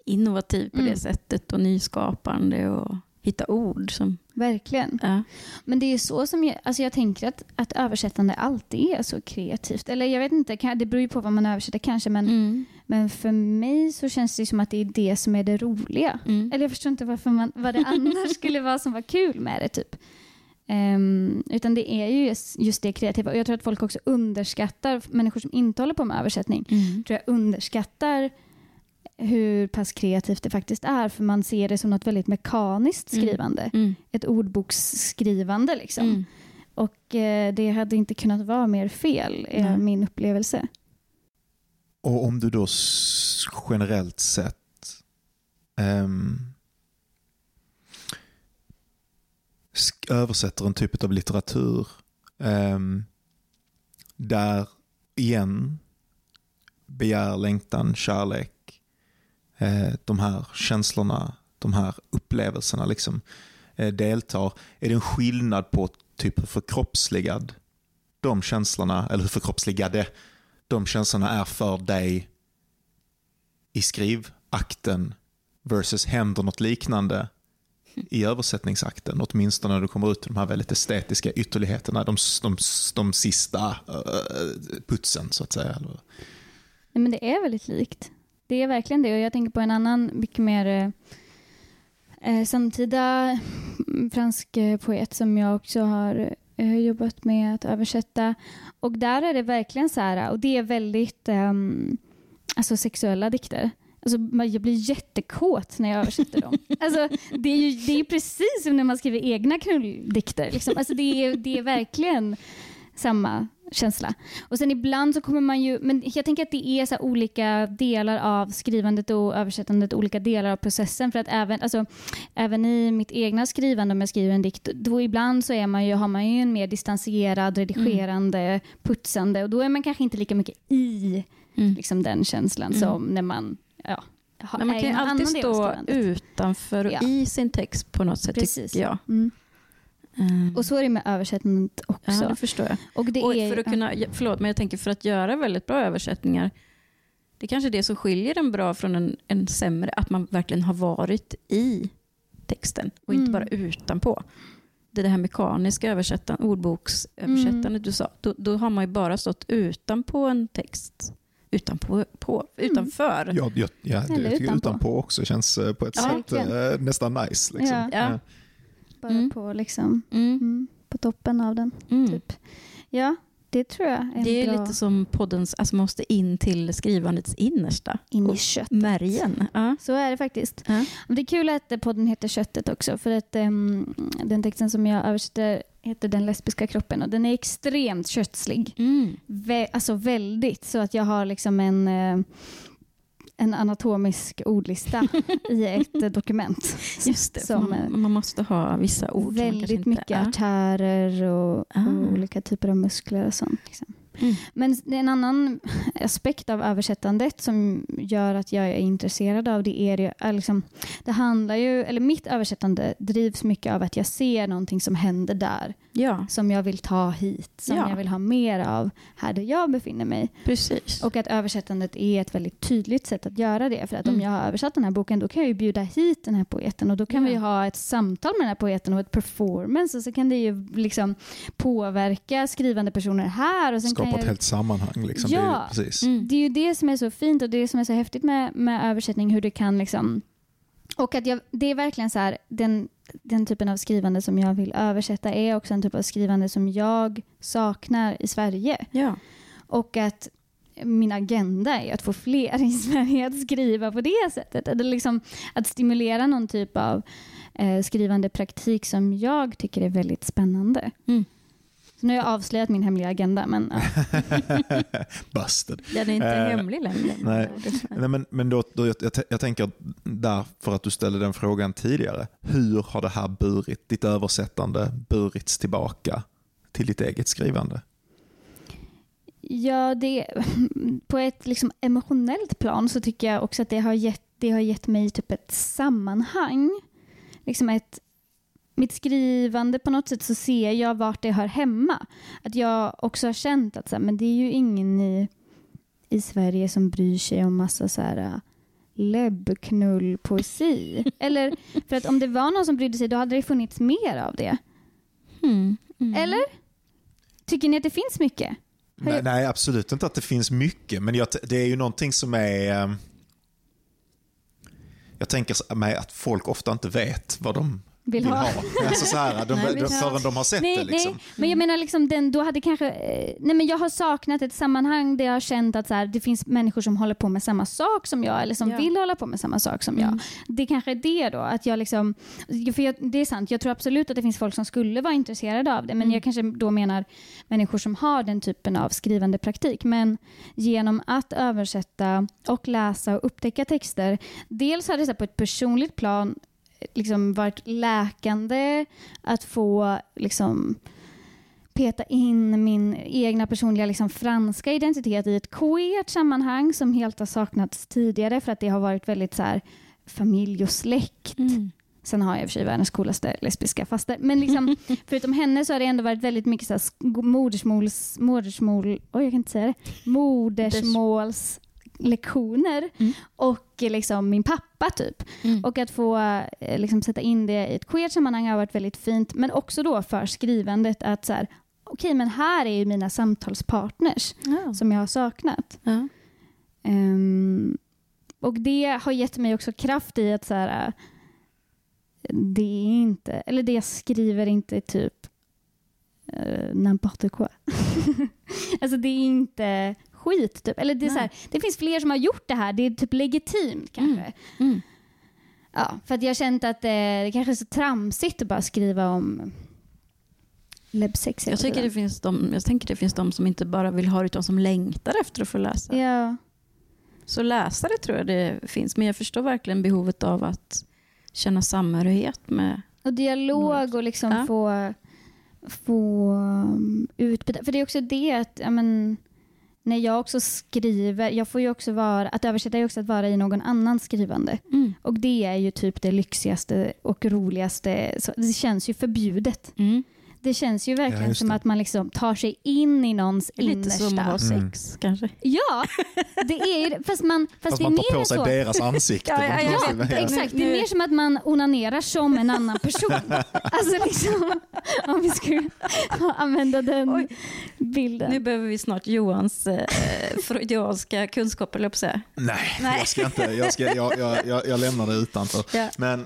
innovativ på Mm. det sättet och nyskapande och hitta ord. Som, Verkligen. ja. Men det är så som jag, alltså jag tänker att, att översättande alltid är så kreativt. Eller jag vet inte, det beror ju på vad man översätter kanske, men, Mm. men för mig så känns det som att det är det som är det roliga. Mm. Eller jag förstår inte varför man, vad det annars skulle vara som var kul med det. typ. Ehm, utan det är ju just, just det kreativa. Och jag tror att folk också underskattar, människor som inte håller på med översättning, Mm. tror jag underskattar hur pass kreativt det faktiskt är. För man ser det som något väldigt mekaniskt Mm. skrivande. Mm. Ett ordboksskrivande liksom. Mm. Och eh, det hade inte kunnat vara mer fel, är Nej. min upplevelse. Och om du då generellt sett sk- översätter en typ av litteratur ehm, där igen begär, längtan, kärlek, eh, de här känslorna, de här upplevelserna liksom eh, deltar. Är det en skillnad på typ hur förkroppsligad de känslorna, eller hur förkroppsligade de känslorna är för dig i skrivakten versus händer något liknande i översättningsakten. Åtminstone när du kommer ut till de här väldigt estetiska ytterligheterna, de, de, de sista uh, putsen så att säga. Nej, men det är väldigt likt. Det är verkligen det. Och jag tänker på en annan mycket mer eh, eh, samtida fransk eh, poet som jag också har eh, jobbat med att översätta. Och där är det verkligen så här, och det är väldigt ehm, alltså sexuella dikter. Alltså, jag blir jättekåt när jag översätter dem. Alltså, det, är ju, det är precis som när man skriver egna knulldikter. Liksom. Alltså, det, är, det är verkligen samma känsla. Och sen ibland så kommer man ju, men jag tänker att det är så olika delar av skrivandet och översättandet, olika delar av processen. För att även, alltså, även i mitt egna skrivande, om jag skriver en dikt, då ibland så är man ju, har man ju en mer distanserad, redigerande, putsande och då är man kanske inte lika mycket i Mm. liksom, den känslan Mm. som när man ja, har, Men man kan ju alltid stå utanför och Ja. i sin text på något sätt, Precis. tycker jag. Mm. Mm. Och så är det med översättandet också. Ja, det förstår jag. och det och är, för att kunna, förlåt, men jag tänker för att göra väldigt bra översättningar, det är kanske är det som skiljer en bra från en, en sämre, att man verkligen har varit i texten och inte Mm. bara utanpå. Det, är det här mekaniska översättandet, ordboksöversättandet Mm. du sa, då, då har man ju bara stått utanpå en text. Utanpå, på, Mm. utanför. Ja, ja, ja, det, Eller jag tycker utanpå. utanpå också känns eh, på ett Ja, sätt eh, nästan nice. Liksom. Ja. Bara Mm. på, liksom, Mm. mm, på toppen av den. Mm. Typ. Ja, det tror jag är Det är bra lite som poddens, alltså man måste in till skrivandets innersta. in i köttet. Märgen. Ja. Så är det faktiskt. Ja. Det är kul att podden heter Köttet också, för att ehm, den texten som jag översätter heter Den lesbiska kroppen och den är extremt köttslig. Mm. Vä- alltså väldigt, så att jag har liksom en, eh, en anatomisk ordlista i ett eh, dokument. Just det, Som, eh, man, måste ha vissa ord. Väldigt mycket ja. artärer och, Ah. och olika typer av muskler och sånt. Liksom. Mm. Men det är en annan aspekt av översättandet som gör att jag är intresserad av det är, är liksom, det handlar ju, eller mitt översättande drivs mycket av att jag ser någonting som händer där Ja, som jag vill ta hit, som Ja. jag vill ha mer av här där jag befinner mig. precis. Och att översättandet är ett väldigt tydligt sätt att göra det. För att om Mm. jag har översatt den här boken då kan jag ju bjuda hit den här poeten och då kan Ja. vi ha ett samtal med den här poeten och ett performance och så kan det ju liksom påverka skrivande personer här. Och sen Skapa kan ett jag... helt sammanhang. Liksom. Ja. Det är, precis. Mm. Det är ju det som är så fint och det som är så häftigt med, med översättning, hur det kan liksom... Och att jag, det är verkligen så här, den, den typen av skrivande som jag vill översätta är också en typ av skrivande som jag saknar i Sverige. Ja. Och att min agenda är att få fler i Sverige att skriva på det sättet. Eller liksom att stimulera någon typ av eh, skrivande praktik som jag tycker är väldigt spännande. Mm. Så nu har jag avslöjat min hemliga agenda, men ja. Busted. Den är inte Eh, hemlig längre. nej. Nej, men, men då, då, jag, jag, jag tänker där, för att du ställde den frågan tidigare. Hur har det här burit, ditt översättande burits tillbaka till ditt eget skrivande? Ja, det, på ett liksom emotionellt plan så tycker jag också att det har gett, det har gett mig typ ett sammanhang. Liksom ett, mitt skrivande på något sätt så ser jag vart det hör hemma. Att jag också har känt att så här, men det är ju ingen i, i Sverige som bryr sig om massa så här äh, läbbknullpoesi. Eller för att om det var någon som brydde sig då hade det funnits mer av det. Mm. Mm. Eller? Tycker ni att det finns mycket? Nej, jag- nej, absolut inte att det finns mycket, men jag, det är ju någonting som är... eh, Jag tänker mig att folk ofta inte vet vad de Vill vill ha. ha. Alltså så här, de, Nej, de, ha. förrän de har sett nej, det. Liksom. nej, men jag menar liksom den, då hade kanske, eh, nej men jag har saknat ett sammanhang där jag har känt att så här, det finns människor som håller på med samma sak som jag eller som Ja. vill hålla på med samma sak som jag. Mm. Det kanske är det då, att jag liksom, för jag, det är sant, jag tror absolut att det finns folk som skulle vara intresserade av det, men Mm. jag kanske då menar människor som har den typen av skrivande praktik. Men genom att översätta och läsa och upptäcka texter, dels har det så här på ett personligt plan liksom varit läkande att få liksom peta in min egna personliga liksom franska identitet i ett queert sammanhang som helt har saknats tidigare för att det har varit väldigt så här familj och släkt. Mm. Sen har jag i och för sig världens coolaste lesbiska faster. Men liksom, förutom henne så har det ändå varit väldigt mycket så här modersmåls... Modersmål... Oj, jag kan inte säga det. Modersmålslektioner. Mm. Och liksom min pappa typ. Mm. Och att få eh, liksom, sätta in det i ett queert sammanhang har varit väldigt fint. Men också då för skrivandet att så här, okej men här är ju mina samtalspartners Ja. som jag har saknat. Ja. Ehm, och det har gett mig också kraft i att så här, äh, det är inte, eller det jag skriver inte typ uh, n'importe quoi. alltså det är inte skit typ. Eller det, är så här, det finns fler som har gjort det här, det är typ legitimt kanske. Mm. Ja, för att jag har känt att eh, det kanske är så tramsigt att bara skriva om läbbsex Jag, tycker det finns de, jag tänker det finns de som inte bara vill ha det utan som längtar efter att få läsa. Ja. Så läsare tror jag det finns, men jag förstår verkligen behovet av att känna samhörighet med... Och dialog och liksom Ja. få, få um, utbyta. För det är också det att ja, men, när jag också skriver, jag får ju också vara, att översätta är också att vara i någon annans skrivande. Mm. Och det är ju typ det lyxigaste och roligaste. Så det känns ju förbjudet. Mm. Det känns ju verkligen Ja, som att man liksom tar sig in i någons Lite innersta. som att ha Mm. sex kanske. Ja, det är ju det. Fast, man, fast, Fast det är man mer tar på sig så. deras ansikte. Ja, ja, ja, Ja, Exakt, det är mer som att man onanerar som en annan person. alltså liksom, om vi skulle använda den Oj. bilden. Nu behöver vi snart Johans eh, freudianska kunskaper, höll jag på att säga. Nej, Nej. jag ska inte. Jag, ska, jag, jag, jag, jag lämnar det utanför. Ja. Men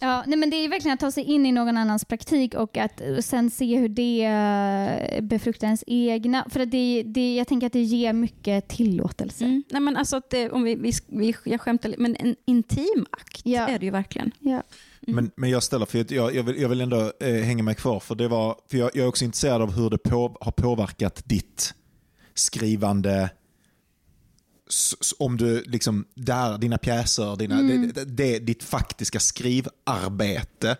Ja, nej men det är verkligen att ta sig in i någon annans praktik och att sen se hur det eh, befruktar ens egna. För att det, det, jag tänker att det ger mycket tillåtelse. Mm. Nej, men alltså att det, om vi, vi, vi, jag skämtar lite, men en intim akt Ja. är det ju verkligen. Ja. Mm. Men, men jag ställer, för jag, jag, vill, jag vill ändå eh, hänga mig kvar, för, det var, för jag, jag är också intresserad av hur det på, har påverkat ditt skrivande. Om du, liksom, där, dina pjäser, dina, det, det, det, ditt faktiska skrivarbete.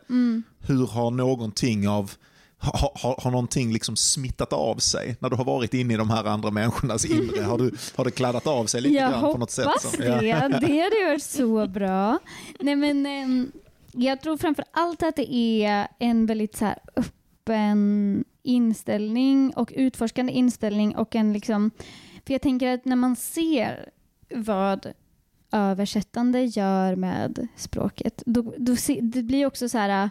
Hur har någonting av har, har, har någonting liksom smittat av sig när du har varit inne i de här andra människornas inre? Har, du, har det kladdat av sig lite Jag grann på något sätt? hoppas som- det. Ja. Det hade varit så bra. Nej, men, ehm, jag tror framför allt att det är en väldigt så öppen inställning och utforskande inställning. och en liksom, För jag tänker att när man ser vad översättande gör med språket, då, då se, det blir också så här...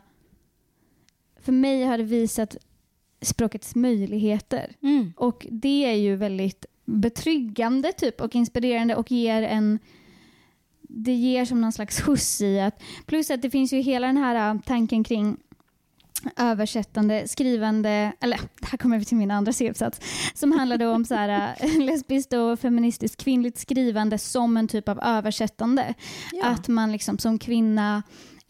För mig har det visat språkets möjligheter. Mm. Och det är ju väldigt betryggande typ och inspirerande och ger en det ger som någon slags skjuts i att plus att det finns ju hela den här äh, tanken kring översättande, skrivande, eller här kommer vi till min andra C-uppsats, som handlade om så här, äh, lesbiskt och feministiskt kvinnligt skrivande som en typ av översättande. Ja. Att man liksom som kvinna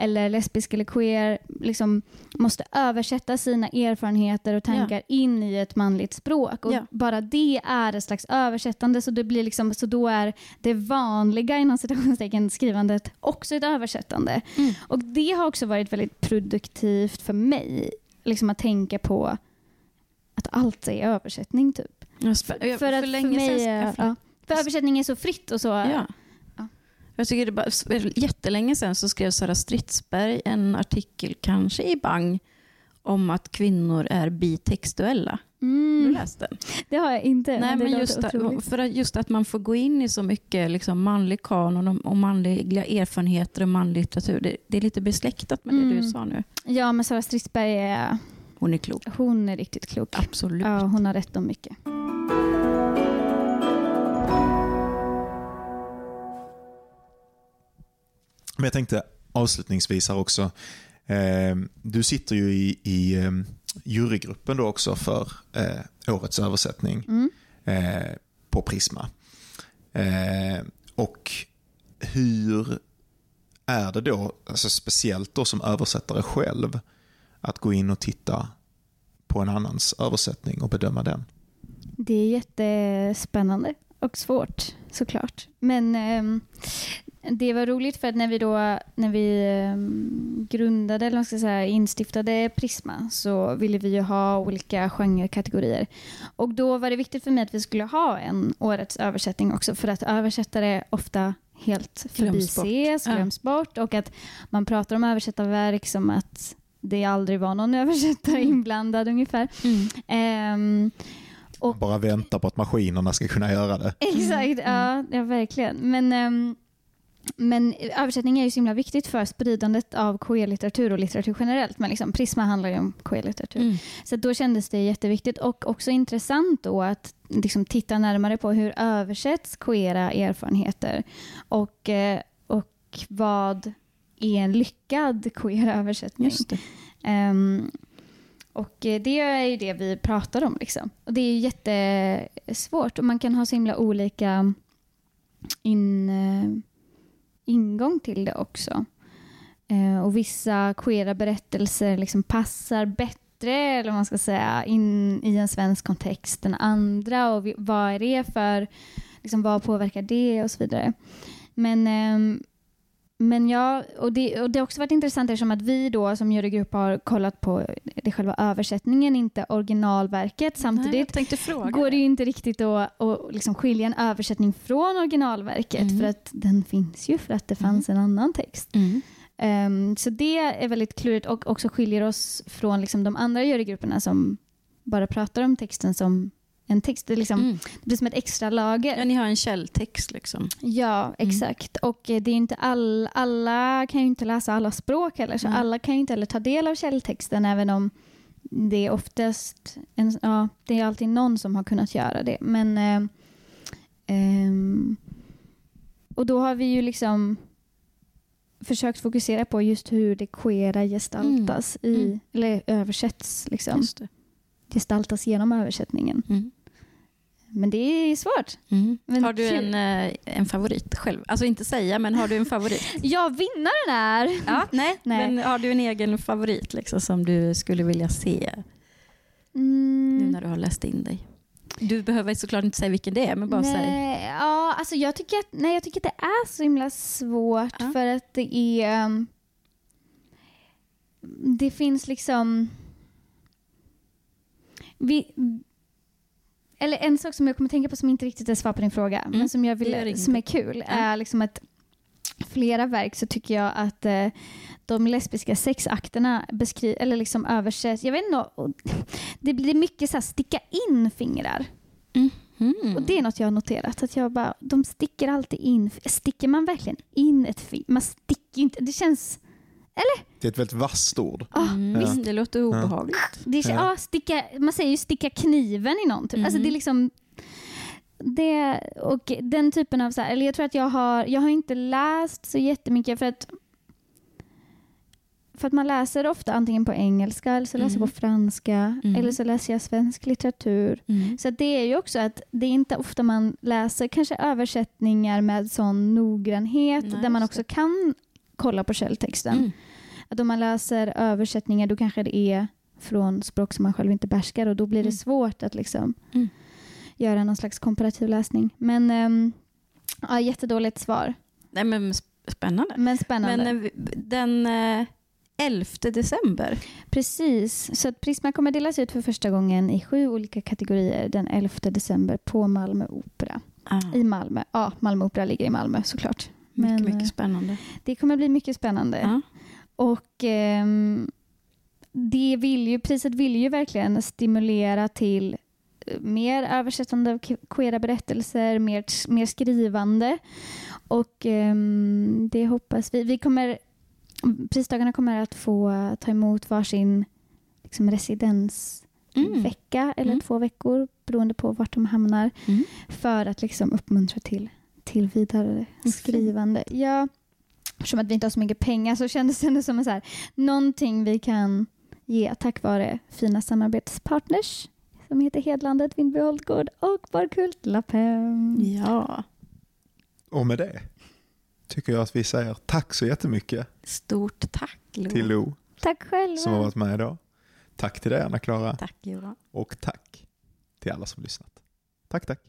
eller lesbisk eller queer liksom måste översätta sina erfarenheter och tankar in i ett manligt språk. Och Ja. Bara det är ett slags översättande, så, det blir liksom, så då är det vanliga inom citationstecken skrivandet också ett översättande. Mm. Och det har också varit väldigt produktivt för mig, liksom att tänka på att allt är översättning. typ. För, för att för mig, ja, för översättning är så fritt och så. Ja. Ja. Jag tycker det för jättelänge sedan så skrev Sara Stridsberg en artikel, kanske i Bang, om att kvinnor är bitextuella. Har du Mm, läst den? det har jag inte. Nej, det men just, att, för att, just att man får gå in i så mycket liksom, manlig kanon och, och manliga erfarenheter och manlig litteratur. Det, det är lite besläktat med det Mm. du sa nu. Ja, men Sara Stridsberg är, Hon är klok. hon är riktigt klok. Absolut. Ja, hon har rätt om mycket. Men jag tänkte avslutningsvis här också. Eh, du sitter ju i, i eh, jurygruppen då också för eh, årets översättning Mm. eh, på Prisma. Eh, och hur är det då, alltså speciellt då som översättare själv, att gå in och titta på en annans översättning och bedöma den? Det är jättespännande och svårt såklart. Men ehm, det var roligt för att när vi då när vi ehm, grundade, eller ska säga, instiftade Prisma så ville vi ju ha olika genrekategorier. Och då var det viktigt för mig att vi skulle ha en årets översättning också för att översättare ofta helt förbises, glöms bort och att man pratar om översättarverk som att det aldrig var någon översättare Mm. inblandad ungefär. Mm. Ehm, Och- Bara vänta på att maskinerna ska kunna göra det. Exakt, ja, ja verkligen. Men, ehm, men översättning är ju så himla viktigt för spridandet av queer-litteratur och litteratur generellt. Men liksom, Prisma handlar ju om queer-litteratur. Mm. Så då kändes det jätteviktigt och också intressant då att liksom titta närmare på hur översätts queera erfarenheter och, eh, och vad är en lyckad queer översättning. Ehm, och eh, det är ju det vi pratar om. Liksom. Och det är ju jättesvårt och man kan ha så himla olika in, eh, ingång till det också. Eh, och vissa queera berättelser liksom passar bättre eller man ska säga, in i en svensk kontext än andra. Och vi, vad är det för, liksom, vad påverkar det och så vidare. Men eh, men ja, och det, och det har också varit intressant eftersom att vi då som jurygrupp har kollat på det själva översättningen, inte originalverket. Nej, Samtidigt fråga. går det ju inte riktigt att, att liksom skilja en översättning från originalverket Mm. för att den finns ju för att det fanns en annan text. Mm. Ehm, så det är väldigt klurigt och också skiljer oss från liksom de andra jurygrupperna som bara pratar om texten som en text. Det, liksom, Mm. det blir som ett extra lager. Ja, ni har en källtext liksom. Ja, Mm. exakt. Och eh, det är inte all, alla kan ju inte läsa alla språk heller, så Nej. alla kan ju inte heller ta del av källtexten, även om det är oftast, en, ja, det är alltid någon som har kunnat göra det. Men, eh, ehm, och då har vi ju liksom försökt fokusera på just hur det queera gestaltas i, Mm. eller översätts, liksom. Gestaltas genom översättningen. Mm. Men det är svårt. Mm. Har du en, eh, en favorit själv? Alltså inte säga, men har du en favorit? Ja, vinnaren är... ja, nej. Nej. Men har du en egen favorit liksom, som du skulle vilja se nu Mm, när du har läst in dig? Du behöver såklart inte säga vilken det är, men bara säg. ja, alltså jag, tycker att, nej, jag tycker att det är så himla svårt Ja. för att det är... um, Det finns liksom... Vi, eller en sak som jag kommer tänka på som inte riktigt är svar på din fråga, Mm, men som jag vill, som är kul, är liksom att flera verk så tycker jag att eh, de lesbiska sexakterna beskriver, eller liksom översätts, jag vet inte, det blir mycket så här sticka in fingrar. Mm. Och det är något jag har noterat, att jag bara, de sticker alltid in, sticker man verkligen in ett finger? Man sticker inte, det känns, Det är ett väldigt vasst ord. ah, Mm, Ja. Det låter obehagligt. det är, Ja. ah, sticka, man säger ju sticka kniven i någon, typ. alltså Mhm. det är liksom det, och den typen av, så här, eller jag tror att jag har, jag har inte läst så jättemycket för att för att man läser ofta antingen på engelska eller så läser jag Mm. på franska Mm. eller så läser jag svensk litteratur. Mm. Så det är ju också att det är inte ofta man läser kanske översättningar med sån noggrannhet Nej, där man också kan kolla på källtexten. Mm. Att om man läser översättningar då kanske det är från språk som man själv inte behärskar och då blir det Mm. svårt att liksom Mm. göra någon slags komparativ läsning. Men um, ja, jättedåligt svar. Nej, men sp- spännande. Men spännande. Men eh, den eh, 11 december, Precis, så att Prisma kommer delas ut för första gången i sju olika kategorier den 11 december på Malmö Opera. ah, I Malmö. Ja, Malmö Opera ligger i Malmö såklart. Mycket, men, eh, mycket spännande. Det kommer bli mycket spännande. Ja. Och ehm, det vill ju, priset vill ju verkligen stimulera till eh, mer översättande av que- queera berättelser, mer, mer skrivande. Och ehm, det hoppas vi. vi kommer, prisdagarna kommer att få ta emot varsin liksom, residensvecka Mm. eller Mm. två veckor beroende på vart de hamnar Mm. för att liksom uppmuntra till, till vidare Fint. skrivande. Ja, eftersom att vi inte har så mycket pengar så kändes det ändå som en så här, någonting vi kan ge tack vare fina samarbetspartners som heter Hedlandet, Vindby Holtgård och Barkultlappen. Ja, Och med det tycker jag att vi säger tack så jättemycket stort tack Lo. till Lo Tack själva. som har varit med idag. Tack till dig Anna-Klara Tack Johan. och tack till alla som lyssnat. Tack, tack.